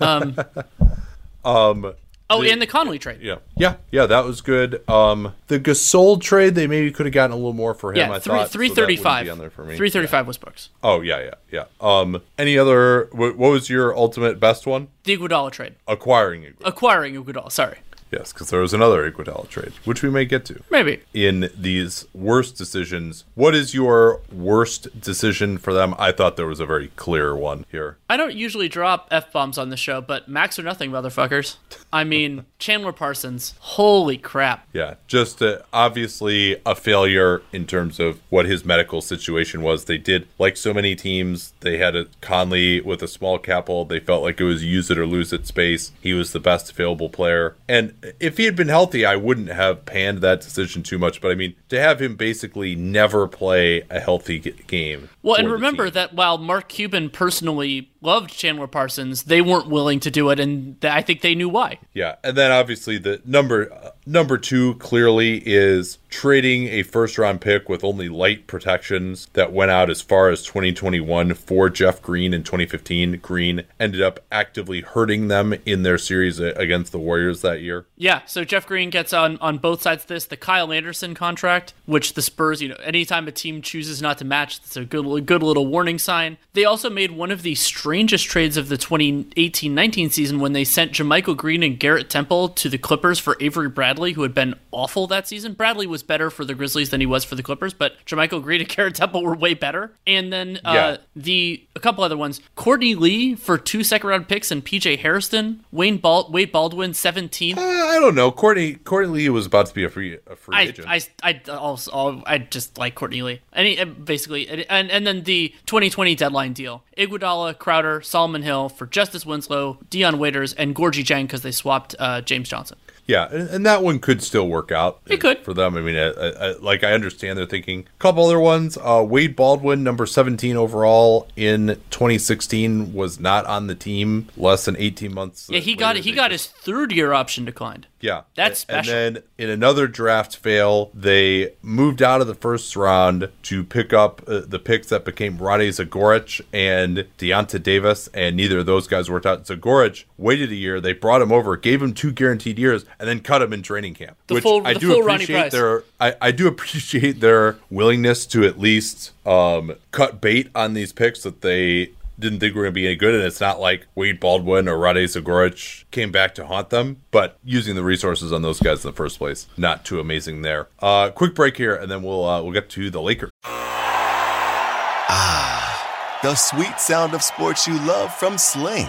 Um, um Oh, and the Conley trade. Yeah, yeah, yeah. That was good. Um, the Gasol trade, they maybe could have gotten a little more for him. Yeah, I three thought, three so that thirty wouldn't five. be on there for me. Three thirty five was books. Oh yeah, yeah, yeah. Um, any other? What, what was your ultimate best one? The Iguodala trade. Acquiring Iguodala. Acquiring Iguodala. Sorry. Yes, because there was another Iguodala trade, which we may get to. Maybe. in these worst decisions. What is your worst decision for them? I thought there was a very clear one here. I don't usually drop f bombs on the show, but max or nothing, motherfuckers. I mean, Chandler Parsons. Holy crap. Yeah, just uh, obviously a failure in terms of what his medical situation was. They did, like so many teams, they had a Conley with a small capital. They felt like it was use it or lose it space. He was the best available player. And if he had been healthy, I wouldn't have panned that decision too much. But I mean, to have him basically never play a healthy g- game. Well, and remember that while Mark Cuban personally loved Chandler Parsons, they weren't willing to do it, and th- I think they knew why. Yeah, and then obviously the number uh, number two clearly is trading a first round pick with only light protections that went out as far as 2021 for Jeff Green in 2015. Green ended up actively hurting them in their series against the Warriors that year. Yeah, so Jeff Green gets on on both sides of this. The Kyle Anderson contract, which the Spurs, you know, anytime a team chooses not to match, it's a good good little warning sign. They also made one of the strangest trades of the 2018-19 season when they sent JaMychal Green and Garrett Temple to the Clippers for Avery Bradley, who had been awful that season. Bradley was better for the Grizzlies than he was for the Clippers, but JaMychal Green and Garrett Temple were way better. And then uh, Yeah. the a couple other ones: Courtney Lee for two second round picks and PJ Hairston, Wayne Wade Baldwin seventeen. Uh, I don't know. Courtney Courtney Lee was about to be a free a free I, agent. I, I also I just like Courtney Lee. Any basically, and and then the 2020 deadline deal: Iguodala, Crowder, Solomon Hill for Justice Winslow, Dion Waiters, and Gorgui Dieng because they swapped uh, James Johnson. Yeah, and, and that one could still work out. It could. for them. I mean, uh, uh, like I understand they're thinking. A couple other ones. Uh, Wade Baldwin, number seventeen overall in 2016, was not on the team. Less than 18 months. Yeah, he got he got his third year option declined. Yeah, That's special. And then in another draft fail, they moved out of the first round to pick up uh, the picks that became Rade Zagorac and Deyonta Davis, and neither of those guys worked out. Zagorac waited a year. They brought him over, gave him two guaranteed years, and then cut him in training camp. The which full- I the do full appreciate Price. their I, I do appreciate their willingness to at least um, cut bait on these picks that they didn't think were going to be any good. And it's not like Wade Baldwin or Rade Zagorac came back to haunt them, but using the resources on those guys in the first place, not too amazing there. Uh, quick break here, and then we'll uh, we'll get to the Lakers. Ah, the sweet sound of sports you love from Sling.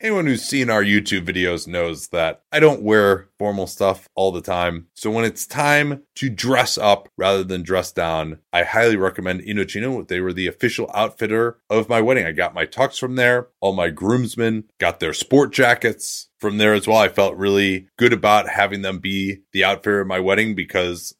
Anyone who's seen our YouTube videos knows that I don't wear formal stuff all the time. So when it's time to dress up rather than dress down, I highly recommend Indochino. They were the official outfitter of my wedding. I got my tux from there. All my groomsmen got their sport jackets from there as well. I felt really good about having them be the outfitter of my wedding because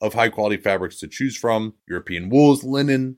of high quality fabrics to choose from. European wools, linen,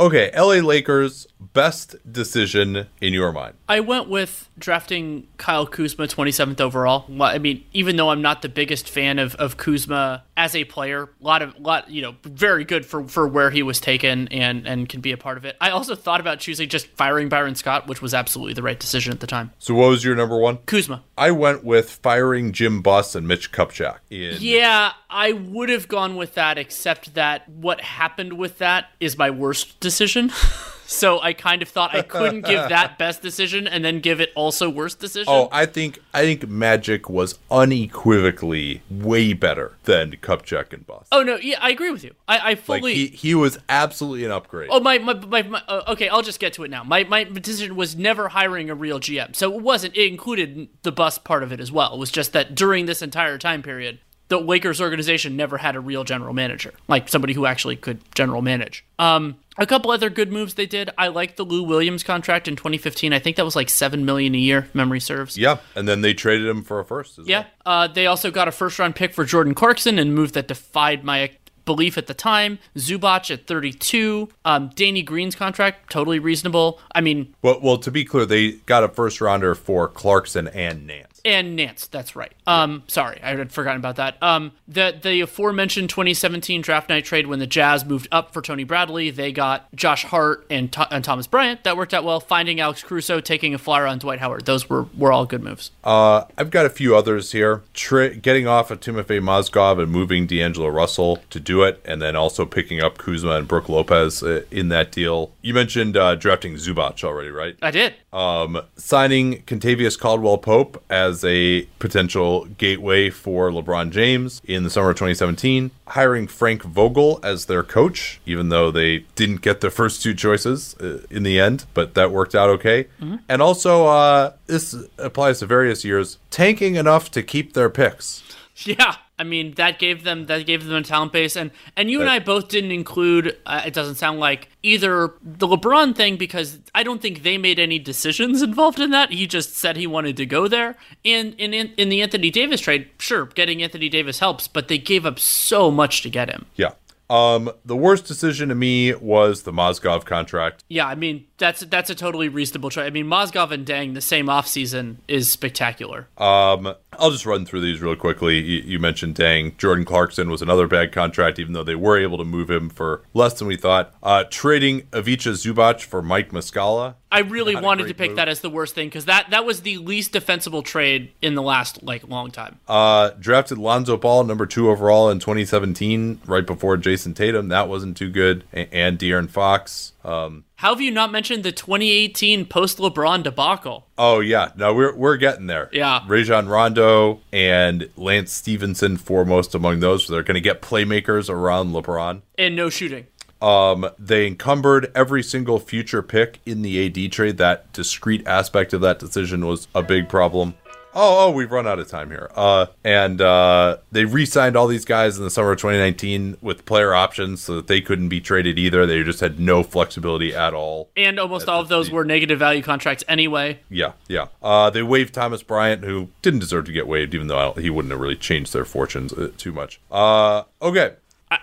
Okay, LA Lakers, best decision in your mind? I went with drafting Kyle Kuzma 27th overall. I mean, even though I'm not the biggest fan of, of Kuzma as a player, a lot of lot, you know, very good for, for where he was taken and and can be a part of it. I also thought about choosing just firing Byron Scott, which was absolutely the right decision at the time. So what was your number one? Kuzma. I went with firing Jim Buss and Mitch Kupchak. In Yeah, I would have gone with that, except that what happened with that is my worst decision. so I kind of thought I couldn't give that best decision and then give it also worst decision. Oh, I think I think Magic was unequivocally way better than Kupchak and Buss. Oh no, yeah, I agree with you. I, I like fully. he, he was absolutely an upgrade. Oh my my, my, my uh, okay, I'll just get to it now. My my decision was never hiring a real GM. So it wasn't it included the Buss part of it as well. It was just that during this entire time period, the Lakers organization never had a real general manager, like somebody who actually could general manage. Um a couple other good moves they did. I like the Lou Williams contract in 2015. I think that was like 7 million a year, memory serves. yeah, and then they traded him for a first. Yeah. well. Uh, they also got a first round pick for Jordan Clarkson and move that defied my belief at the time. Zubac at 32. Um, Danny Green's contract, totally reasonable. I mean, Well, well, to be clear, they got a first rounder for Clarkson and Nance. And Nance, that's right. Um, sorry, I had forgotten about that. Um, the the aforementioned 2017 draft night trade when the Jazz moved up for Tony Bradley, they got Josh Hart and, Th- and Thomas Bryant. That worked out well. Finding Alex Caruso, taking a flyer on Dwight Howard. Those were were all good moves. Uh, I've got a few others here. Tra- getting off of Timofey Mozgov and moving D'Angelo Russell to do it, and then also picking up Kuzma and Brook Lopez uh, in that deal. You mentioned uh, drafting Zubac already, right? I did. Um, signing Kentavious Caldwell Pope as a potential gateway for LeBron James in the summer of 2017. Hiring Frank Vogel as their coach, even though they didn't get their first two choices uh, in the end, but that worked out okay. And also, uh, this applies to various years, tanking enough to keep their picks. Yeah, I mean that gave them that gave them a talent base, and and you and I both didn't include. Uh, it doesn't sound like either the LeBron thing because I don't think they made any decisions involved in that. He just said he wanted to go there. And in in, in the Anthony Davis trade, sure, getting Anthony Davis helps, but they gave up so much to get him. Yeah. Um, the worst decision to me was the Mozgov contract. Yeah, I mean that's that's a totally reasonable trade. I mean Mozgov and Deng the same offseason is spectacular. Um, I'll just run through these real quickly. You, you mentioned Deng. Jordan Clarkson was another bad contract, even though they were able to move him for less than we thought. Uh, trading Ivica Zubac for Mike Muscala. I really wanted to pick move. that as the worst thing because that that was the least defensible trade in the last like long time. Uh, drafted Lonzo Ball, number two overall in 2017, right before Jayson Tatum. That wasn't too good. A- and De'Aaron Fox. Um, How have you not mentioned the 2018 post LeBron debacle? oh yeah, no, we're we're getting there. Yeah. Rajon Rondo and Lance Stephenson foremost among those. So they're going to get playmakers around LeBron. And no shooting. Um, they encumbered every single future pick in the AD trade. That discrete aspect of that decision was a big problem. Oh, oh, we've run out of time here. Uh, and uh, they re-signed all these guys in the summer of 2019 with player options, so that they couldn't be traded either. They just had no flexibility at all. And almost all of those were negative value contracts anyway. Yeah, yeah. Uh, they waived Thomas Bryant, who didn't deserve to get waived, even though I don't- he wouldn't have really changed their fortunes uh, too much. Uh, okay.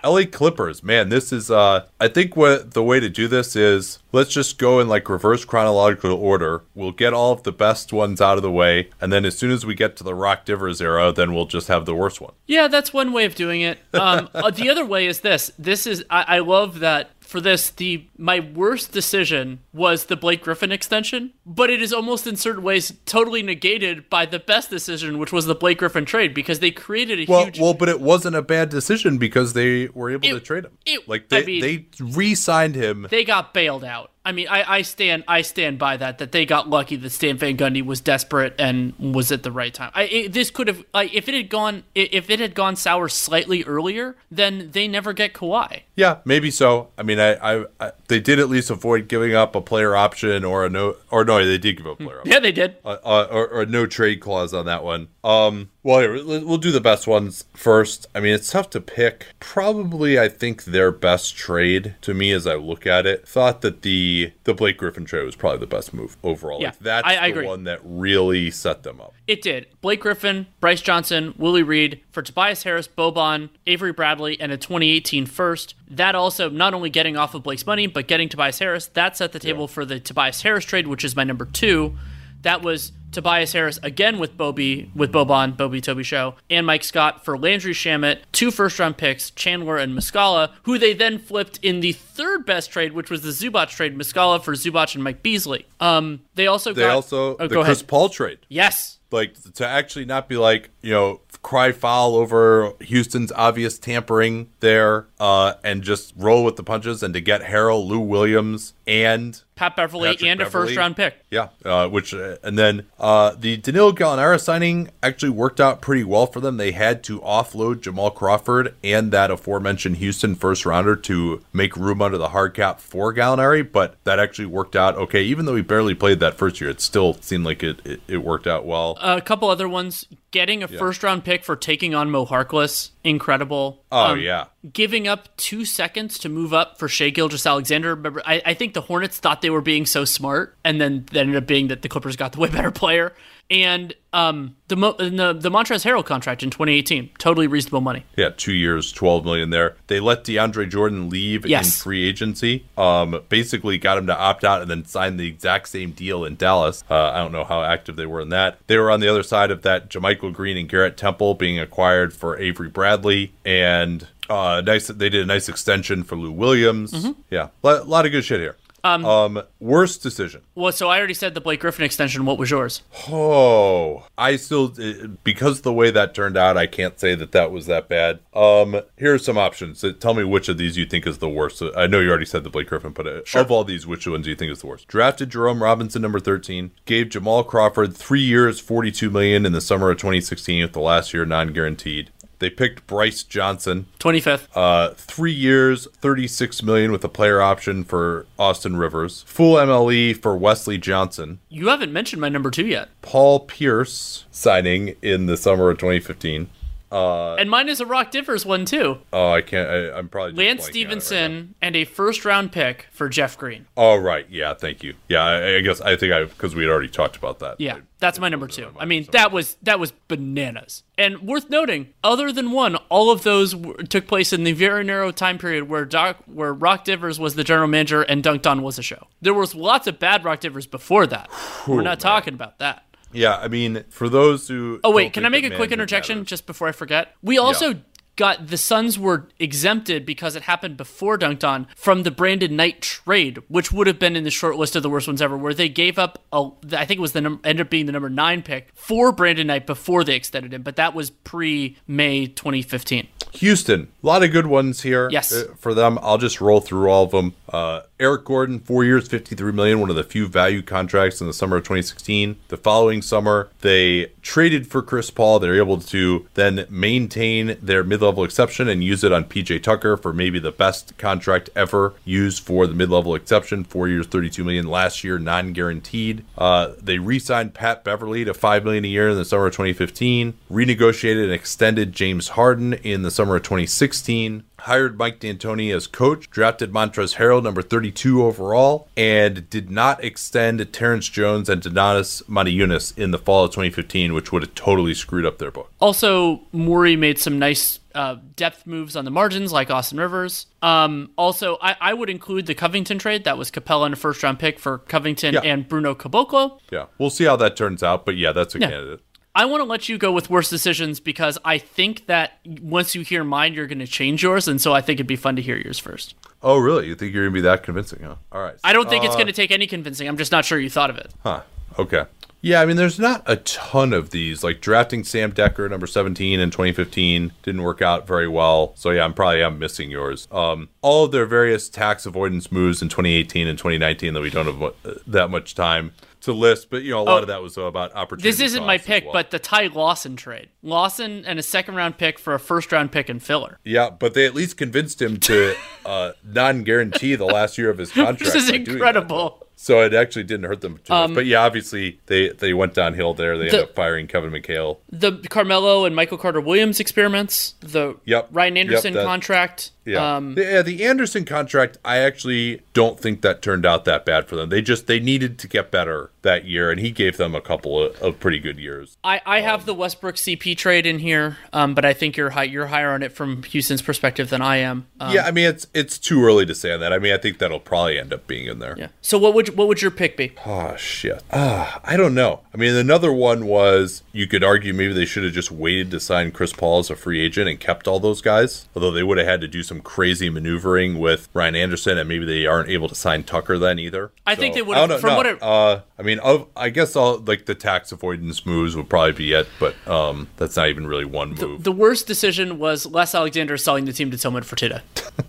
LA Clippers, man, this is. Uh, I think what the way to do this is let's just go in like reverse chronological order. We'll get all of the best ones out of the way, and then as soon as we get to the Rock Divers era, then we'll just have the worst one. Yeah, that's one way of doing it. Um, uh, the other way is this. This is I, I love that for this the my worst decision was the Blake Griffin extension, but it is almost in certain ways totally negated by the best decision, which was the Blake Griffin trade because they created a Well, huge. well, but it wasn't a bad decision because they were able It- to trade him. it- like I they mean- they re-signed him. they got bailed out. I mean, I, I stand I stand by that. That they got lucky that Stan Van Gundy was desperate and was at the right time. I it, this could have like if it had gone if it had gone sour slightly earlier, then they never get Kawhi. Yeah, maybe so. I mean, I, I, I they did at least avoid giving up a player option or a no, or no, they did give up a player option. Yeah, they did. uh, uh, or, or no trade clause on that one. Um, Well, here, we'll do the best ones first. I mean, it's tough to pick. Probably, I think their best trade to me, as I look at it, thought that the the Blake Griffin trade was probably the best move overall. Yeah, like, that's I- I the agree. one that really set them up. It did. Blake Griffin, Brice Johnson, Willie Reed for Tobias Harris, Boban, Avery Bradley, and a 2018 first. That also not only getting off of Blake's money, but getting Tobias Harris. That set the table for the Tobias Harris trade, which is my number two. That was Tobias Harris again with Bobby, with Boban, Bobby Toby Show, and Mike Scott for Landry Shamet, two first round picks, Chandler and Muscala, who they then flipped in the third best trade, which was the Zubac trade, Muscala for Zubac and Mike Beasley. Um, they also They got also oh, the go Chris ahead. Paul trade. Yes, like to actually not be like you know cry foul over Houston's obvious tampering there, uh, and just roll with the punches, and to get Harrell, Lou Williams, and Pat Beverley Patrick and a first round pick. yeah, uh, which uh, and then uh, the Danilo Gallinari signing actually worked out pretty well for them. They had to offload Jamal Crawford and that aforementioned Houston first rounder to make room under the hard cap for Gallinari, but that actually worked out okay. Even though he barely played that first year, it still seemed like it it, it worked out well. A couple other ones. Getting a first round pick for taking on Mo Harkless, incredible. Oh, Um, yeah. Giving up two seconds to move up for Shai Gilgeous Alexander. Remember, I, I think the Hornets thought they were being so smart, and then that ended up being that the Clippers got the way better player. And um, the Mo- the the Montrezl Harrell contract in 2018, totally reasonable money. Yeah, two years, twelve million there. They let DeAndre Jordan leave in free agency. Um, basically got him to opt out and then sign the exact same deal in Dallas. Uh, I don't know how active they were in that. They were on the other side of that. JaMychal Green and Garrett Temple being acquired for Avery Bradley and. Uh, nice. They did a nice extension for Lou Williams. Yeah, a lot of good shit here. Um, worst decision. Well, so I already said the Blake Griffin extension. What was yours? Oh, I still uh, because of the way that turned out, I can't say that that was that bad. Um, here are some options. Uh, Tell me which of these you think is the worst. Uh, I know you already said the Blake Griffin, but uh, of all these, which ones do you think is the worst? Drafted Jerome Robinson, number thirteen. Gave Jamal Crawford three years, forty-two million in the summer of 2016, with the last year non-guaranteed. They picked Brice Johnson, 25th. uh, three years, thirty-six million with a player option for Austin Rivers. Full MLE for Wesley Johnson. You haven't mentioned my number two yet. Paul Pierce signing in the summer of 2015. Uh, and mine is a Rock Differs one, too. Oh, I can't. I, I'm probably Lance blanking on it right Stephenson and a first round pick for Jeff Green. oh, right. Yeah. Thank you. Yeah. I, I guess I think I because we had already talked about that. Yeah, I- that's my number two. I mean, that was that was bananas. And worth noting, other than one, all of those w- took place in the very narrow time period where Doc, where Rock Divers was the general manager and Dunked On was a show. There was lots of bad Rock Divers before that. We're not talking about that. Yeah. I mean, for those who. Oh wait, can I make a quick interjection matters- just before I forget? We also got the Suns were exempted because it happened before Dunked On from the Brandon Knight trade, which would have been in the short list of the worst ones ever, where they gave up a I think it was the num- ended up being the number nine pick for Brandon Knight before they extended him, but that was pre May 2015. Houston, a lot of good ones here. Yes. uh, for them. I'll just roll through all of them. Uh, Eric Gordon, four years, fifty-three million, one of the few value contracts in the summer of 2016. The following summer, they traded for Chris Paul. They're able to then maintain their mid-level exception and use it on PJ Tucker for maybe the best contract ever used for the mid-level exception. Four years, 32 million. Last year, non-guaranteed. Uh, they re-signed Pat Beverley to five million a year in the summer of 2015. Renegotiated and extended James Harden in the summer of 2016. Hired Mike D'Antoni as coach, drafted Montrezl Harrell, number 32 overall, and did not extend Terrence Jones and Donatas Motiejunas in the fall of 2015, which would have totally screwed up their book. Also, Morey made some nice uh, depth moves on the margins, like Austin Rivers. Um, also, I, I would include the Covington trade. That was Capela and a first round pick for Covington Yeah. and Bruno Caboclo. Yeah, we'll see how that turns out, but yeah, that's a Yeah. candidate. I want to let you go with worst decisions because I think that once you hear mine, you're going to change yours, and so I think it'd be fun to hear yours first. Oh, really? You think you're going to be that convincing, huh? All right. I don't think it's uh, going to take any convincing. I'm just not sure you thought of it. Huh. Okay. Yeah, I mean, there's not a ton of these. Like drafting Sam Dekker, number 17 in 2015, didn't work out very well. So yeah, I'm probably I'm missing yours. Um, all of their various tax avoidance moves in 2018 and 2019 that we don't have uh, that much time to list, but you know, a lot Oh, of that was about opportunity. This isn't my pick, well. but the Ty Lawson trade. Lawson and a second round pick for a first round pick and filler. yeah, but they at least convinced him to uh, non-guarantee the last year of his contract. This is incredible. So it actually didn't hurt them too much. But yeah, obviously they they went downhill there. They Um, The- ended up firing Kevin McHale. The Carmelo and Michael Carter Williams experiments, the Yep. Ryan Yep, Anderson that- contract. Yeah. Um, the, yeah, the Anderson contract, I actually don't think that turned out that bad for them. They just they needed to get better that year, and he gave them a couple of, of pretty good years. I, I have the Westbrook CP trade in here, um, but I think you're high, you're higher on it from Houston's perspective than I am. Um, yeah, I mean it's it's too early to say on that. I mean I think that'll probably end up being in there. yeah. So what would what would your pick be? Oh shit. Ah, I don't know. I mean, another one was you could argue maybe they should have just waited to sign Chris Paul as a free agent and kept all those guys. Although they would have had to do some crazy maneuvering with Ryan Anderson, and maybe they aren't able to sign Tucker then either. I think they know. from No, what it- uh, I mean, of, I guess all like the tax avoidance moves would probably be it, but um, that's not even really one move. The worst decision was Les Alexander selling the team to Tilman Fertitta.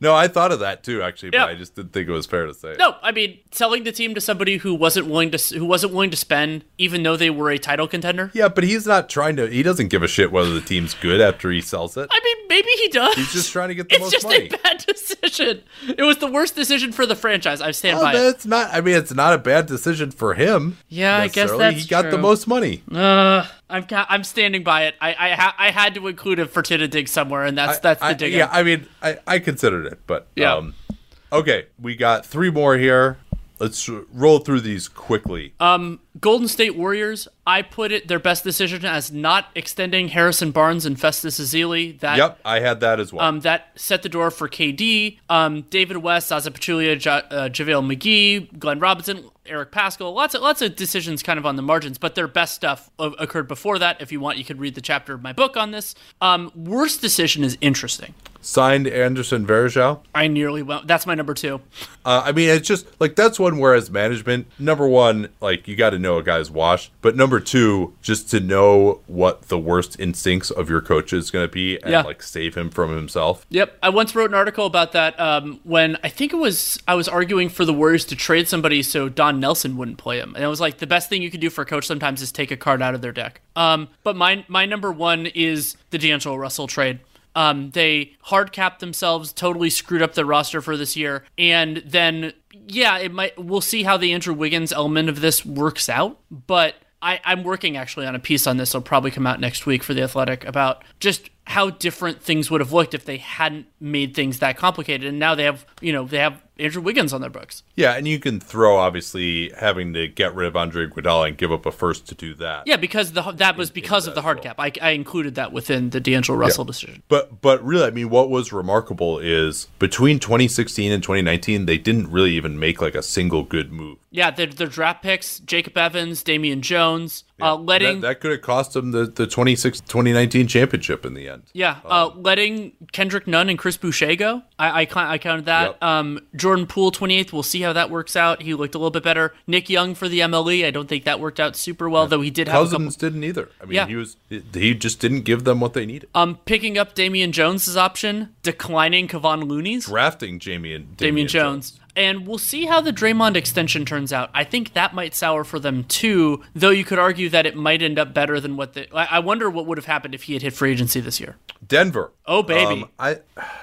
no, I thought of that too, actually, but Yeah. I just didn't think it was fair to say. No, I mean selling the team to somebody who wasn't willing to who wasn't willing to spend, even though they were a title contender. Yeah, but he's not trying to. He doesn't give a shit whether the team's good after he sells it. I mean, maybe he does. He's just trying to get the it's most just money. a bad decision. It was the worst decision for the franchise. I stand Oh, by it. that's not. I mean, it's not a bad decision for him. Yeah, I guess that's he got the most money. Uh, I'm ca- I'm standing by it. I I, ha- I had to include a Fertitta dig somewhere, and that's that's the I- dig. yeah, I mean, I, I considered it, but Yeah. Um, okay, we got three more here. Let's roll through these quickly. Um, Golden State Warriors. I put it their best decision as not extending Harrison Barnes and Festus Ezeli. That yep, I had that as well. Um, that set the door for KD, um, David West, Zaza Pachulia, ja- uh, JaVale McGee, Glenn Robinson, Eric Paschall. Lots of lots of decisions kind of on the margins, but their best stuff o- occurred before that. If you want, you could read the chapter of my book on this. Um, worst decision is interesting. Signed Anderson Varejao. I nearly went. That's my number two. Uh, I mean, it's just like that's one. Whereas management, number one, like you got to know a guy's washed, but number two, just to know what the worst instincts of your coach is going to be, and Yeah. like save him from himself. Yep, I once wrote an article about that um, when I think it was I was arguing for the Warriors to trade somebody so Don Nelson wouldn't play him, and it was like the best thing you could do for a coach sometimes is take a card out of their deck. Um, but my my number one is the D'Angelo Russell trade. Um, they hard capped themselves, totally screwed up their roster for this year, and then yeah, it might. We'll see how the Andrew Wiggins element of this works out, but. I, I'm working actually on a piece on this. It'll probably come out next week for the Athletic about just how different things would have looked if they hadn't made things that complicated. And now they have, you know, they have Andrew Wiggins on their books. Yeah, and you can throw obviously having to get rid of Andre Iguodala and give up a first to do that. Yeah, because the that was because of the hard cap. I, I included that within the D'Angelo Russell decision. But but really, I mean, what was remarkable is between 2016 and 2019, they didn't really even make like a single good move. Yeah, their, their draft picks: Jacob Evans, Damian Jones, uh, letting that, that could have cost them the the 26 2019 championship in the end. Yeah, uh, letting Kendrick Nunn and Chris Boucher go. I I, I counted that. Yep. Um, Jordan Poole, 28th. We'll see how that works out. He looked a little bit better. Nick Young for the MLE. I don't think that worked out super well, though he did have Cousins didn't either. I mean, Yeah. he was he just didn't give them what they needed. Um, picking up Damian Jones's option, declining Kevon Looney's. Drafting Jamie and Damian Jones. And we'll see how the Draymond extension turns out. I think that might sour for them too, though you could argue that it might end up better than what the. I I wonder what would have happened if he had hit free agency this year. Denver. Oh, baby. Um, I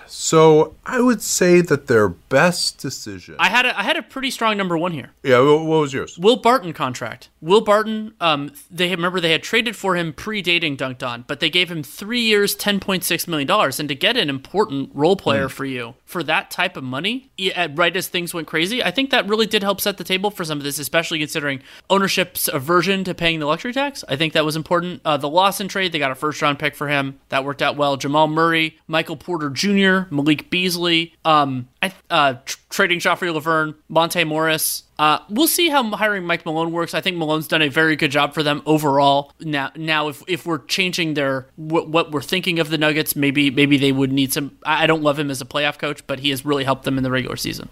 so I would say that their best decision. I had a, I had a pretty strong number one here. yeah, what, was yours? Will Barton contract. Will Barton, um, they remember they had traded for him pre-dating Dunc'd On, but they gave him three years, ten point six million dollars, and to get an important role player for you for that type of money, right as things went crazy, I think that really did help set the table for some of this, especially considering ownership's aversion to paying the luxury tax. I think that was important. Uh, the Lawson trade, they got a first-round pick for him, that worked out well. Jamal Murray, Michael Porter Jr., Malik Beasley, um, I, uh, tr- trading Joffrey Lauvergne, Monte Morris. Uh, we'll see how hiring Mike Malone works. I think Malone's done a very good job for them overall. Now, now if, if we're changing their what, we're thinking of the Nuggets, maybe maybe they would need some. I don't love him as a playoff coach, but he has really helped them in the regular season.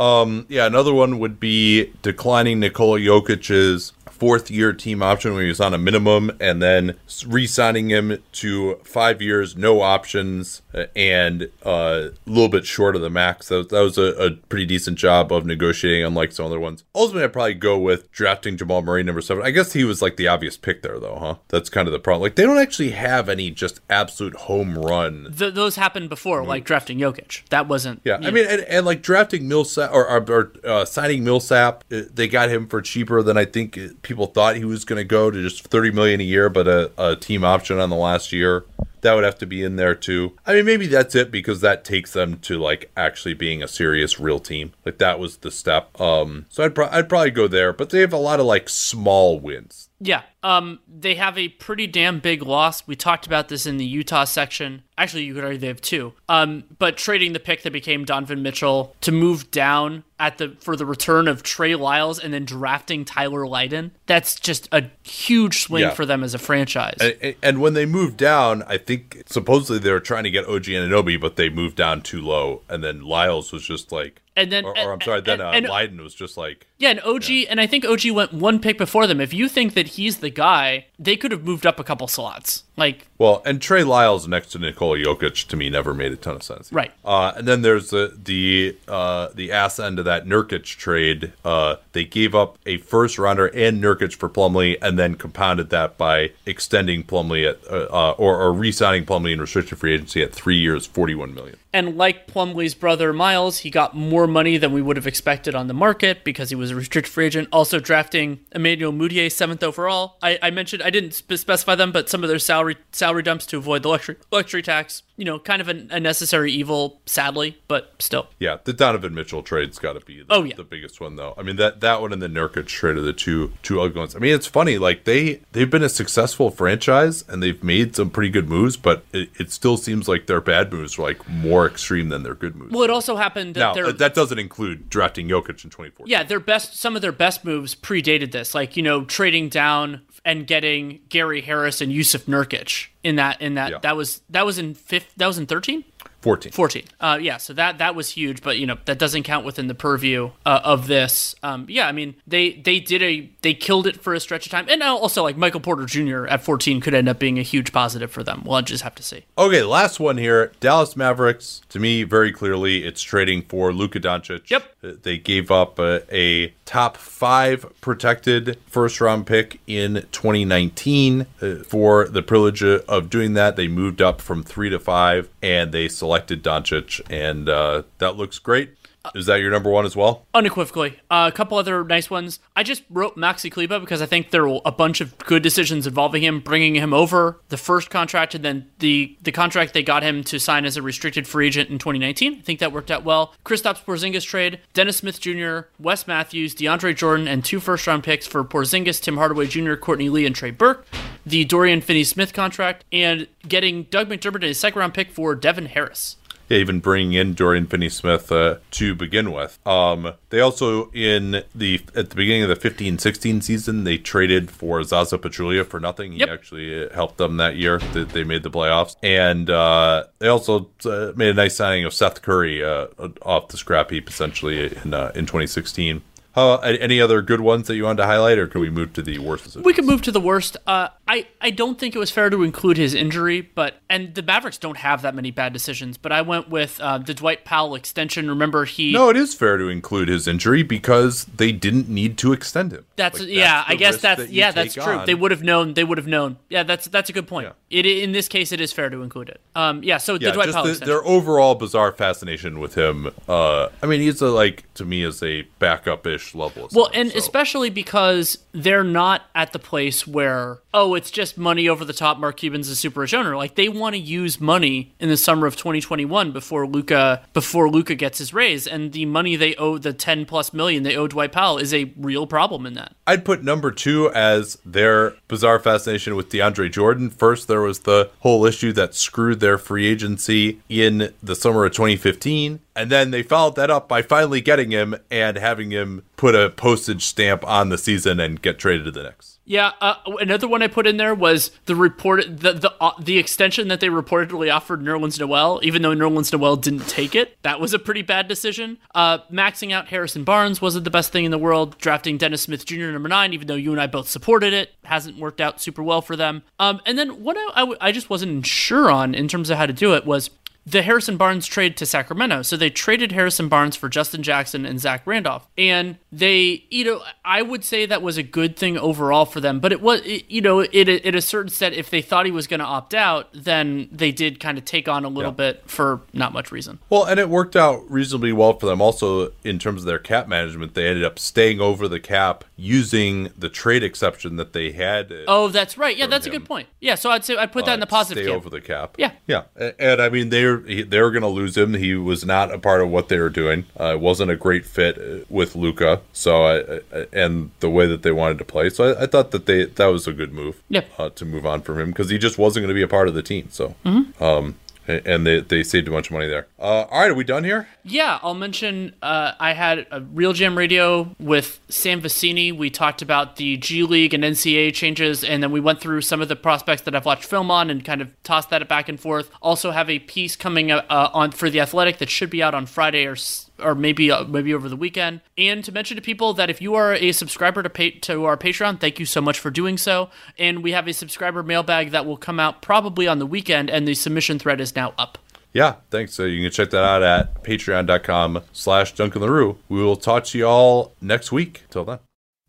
Um, yeah, another one would be declining Nikola Jokic's fourth year team option when he was on a minimum, and then re signing him to five years, no options, uh, and uh, a little bit short of the max. That was, that was a, a, pretty decent job of negotiating, unlike some other ones. Ultimately, I'd probably go with drafting Jamal Murray number seven. I guess he was like the obvious pick there, though, huh? That's kind of the problem. Like, they don't actually have any just absolute home run. Th- those happened before, like drafting Jokic. That wasn't. Yeah, I mean, and, and like drafting Millsap or, or, or uh, signing Millsap, uh, they got him for cheaper than I think people thought he was going to go to just thirty million a year, but a, a team option on the last year that would have to be in there too. I mean, maybe that's it because that takes them to like actually being a serious real team. Like that was the step. Um, so I'd pro- I'd probably go there, but they have a lot of like small wins. Yeah. Um, they have a pretty damn big loss. We talked about this in the Utah section. Actually, you could argue they have two. Um, but trading the pick that became Donovan Mitchell to move down at the for the return of Trey Lyles and then drafting Tyler Lydon, that's just a huge swing Yeah. for them as a franchise. And, and when they moved down, I think supposedly they were trying to get OG Anunoby, but they moved down too low, and then Lyles was just like, And then- or, or I'm sorry, then uh, and- and- Lydon was just like, Yeah, and OG, and I think OG went one pick before them. If you think that he's the guy, they could have moved up a couple slots. Like, Well, and Trey Lyles next to Nikola Jokic to me never made a ton of sense. Right. Uh, and then there's the the uh, the ass end of that Nurkic trade. Uh, they gave up a first rounder and Nurkic for Plumlee, and then compounded that by extending Plumlee at uh, uh, or, or re-signing Plumlee in restricted free agency at three years, forty-one million. And like Plumlee's brother Miles, he got more money than we would have expected on the market because he was a restricted free agent. Also drafting Emmanuel Mudiay seventh overall. I, I mentioned I didn't spe- specify them, but some of their salary salary dumps to avoid the luxury luxury tax. You know, kind of an, a necessary evil, sadly, but still. Yeah, the Donovan Mitchell trade's got to be the, Oh, yeah. the biggest one though. I mean that that one and the Nurkic trade are the two two ugly ones. I mean it's funny like they they've been a successful franchise and they've made some pretty good moves, but it, it still seems like their bad moves are like more extreme than their good moves. Well, it also happened that now their uh, that doesn't include drafting Jokic in 2014. Yeah, their best some of their best moves predated this, like you know trading down and getting Gary Harris and Jusuf Nurkic in that in that Yeah. that was that was in fifth that was in 13 14. 14 uh yeah so that that was huge but you know that doesn't count within the purview uh, of this um yeah i mean they they did a they killed it for a stretch of time and now also like michael porter jr at 14 could end up being a huge positive for them we'll just have to see Okay, last one here. Dallas Mavericks. To me, very clearly, it's trading for Luka Doncic. Yep. Uh, They gave up a, a top five protected first round pick in 2019 uh, for the privilege of- doing that. They moved up from three to five, and they selected Doncic, and uh, that looks great. Is that your number one as well? unequivocally. Uh, a couple other nice ones. I just wrote Maxi Kleber because I think there were a bunch of good decisions involving him, bringing him over the first contract and then the the contract they got him to sign as a restricted free agent in 2019. I think that worked out well. Kristaps Porzingis trade, Dennis Smith Jr., Wes Matthews, DeAndre Jordan, and two first round picks for Porzingis, Tim Hardaway Jr., Courtney Lee, and Trey Burke. The Dorian Finney-Smith contract and getting Doug McDermott a second round pick for Devin Harris. Even bringing in Dorian Finney-Smith uh, to begin with. Um, they also in the at the beginning of the 15-16 season they traded for Zaza Pachulia for nothing. He Yep. actually uh, helped them that year. That they made the playoffs, and uh, they also uh, made a nice signing of Seth Curry uh, off the scrap heap essentially in uh, in 2016. Uh, any other good ones that you wanted to highlight, or can we move to the worst? We can move to the worst. Uh, I I don't think it was fair to include his injury, but and the Mavericks don't have that many bad decisions. But I went with uh, the Dwight Powell extension. Remember he No, it is fair to include his injury because they didn't need to extend him. That's Like, yeah. I guess that's that yeah. That's true. on. They would have known. They would have known. Yeah, that's that's a good point. Yeah. It in this case it is fair to include it. Um, yeah. So yeah, the Dwight just Powell the, extension. their overall bizarre fascination with him. Uh, I mean, he's a, like to me as a backup ish level. Well, center, and so. especially because they're not at the place where oh, it's just money over the top. Mark Cuban's a super rich owner. Like they want to use money in the summer of 2021 before Luka before Luka gets his raise, and the money they owe the 10 plus million they owe Dwight Powell is a real problem in that. I'd put number two as their bizarre fascination with DeAndre Jordan. First, there was the whole issue that screwed their free agency in the summer of 2015. And then they followed that up by finally getting him and having him put a postage stamp on the season and get traded to the Knicks. Yeah, uh, another one I put in there was the report the the uh, the extension that they reportedly offered Nerlens Noel, even though Nerlens Noel didn't take it. That was a pretty bad decision. Uh, maxing out Harrison Barnes wasn't the best thing in the world. Drafting Dennis Smith Jr. number nine, even though you and I both supported it, hasn't worked out super well for them. Um, and then what I, I, I just wasn't sure on in terms of how to do it was the Harrison Barnes trade to Sacramento. So they traded Harrison Barnes for Justin Jackson and Zach Randolph. And they, you know, I would say that was a good thing overall for them. But it was, you know, it, it a certain set, if they thought he was going to opt out, then they did kind of take on a little yeah. bit for not much reason. Well, and it worked out reasonably well for them. Also, in terms of their cap management, they ended up staying over the cap using the trade exception that they had. Oh, that's right. Yeah, that's him. a good point. Yeah, so I'd say I put that uh, in the positive. Stay camp. over the cap. Yeah, yeah, and I mean they're they were going to lose him. He was not a part of what they were doing. Uh, it wasn't a great fit uh, with Luka. So I, I, and the way that they wanted to play. So I, I thought that they that was a good move. Uh, to move on from him because he just wasn't going to be a part of the team. So. Mm-hmm. Um, and they, they saved a bunch of money there. Uh, all right, are we done here? Yeah, I'll mention uh, I had a RealGM Radio with Sam Vecenie. We talked about the G League and NCAA changes, and then we went through some of the prospects that I've watched film on and kind of tossed that back and forth. Also, have a piece coming uh, on for the Athletic that should be out on Friday or or maybe uh, maybe over the weekend. And to mention to people that if you are a subscriber to pay, to our Patreon, thank you so much for doing so. And we have a subscriber mailbag that will come out probably on the weekend, and the submission thread is now up. Yeah, thanks. So you can check that out at patreon.com slash Duncan Leroux. We will talk to you all next week. Till then.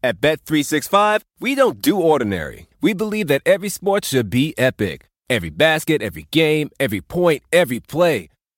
At Bet365, we don't do ordinary. We believe that every sport should be epic. Every basket, every game, every point, every play.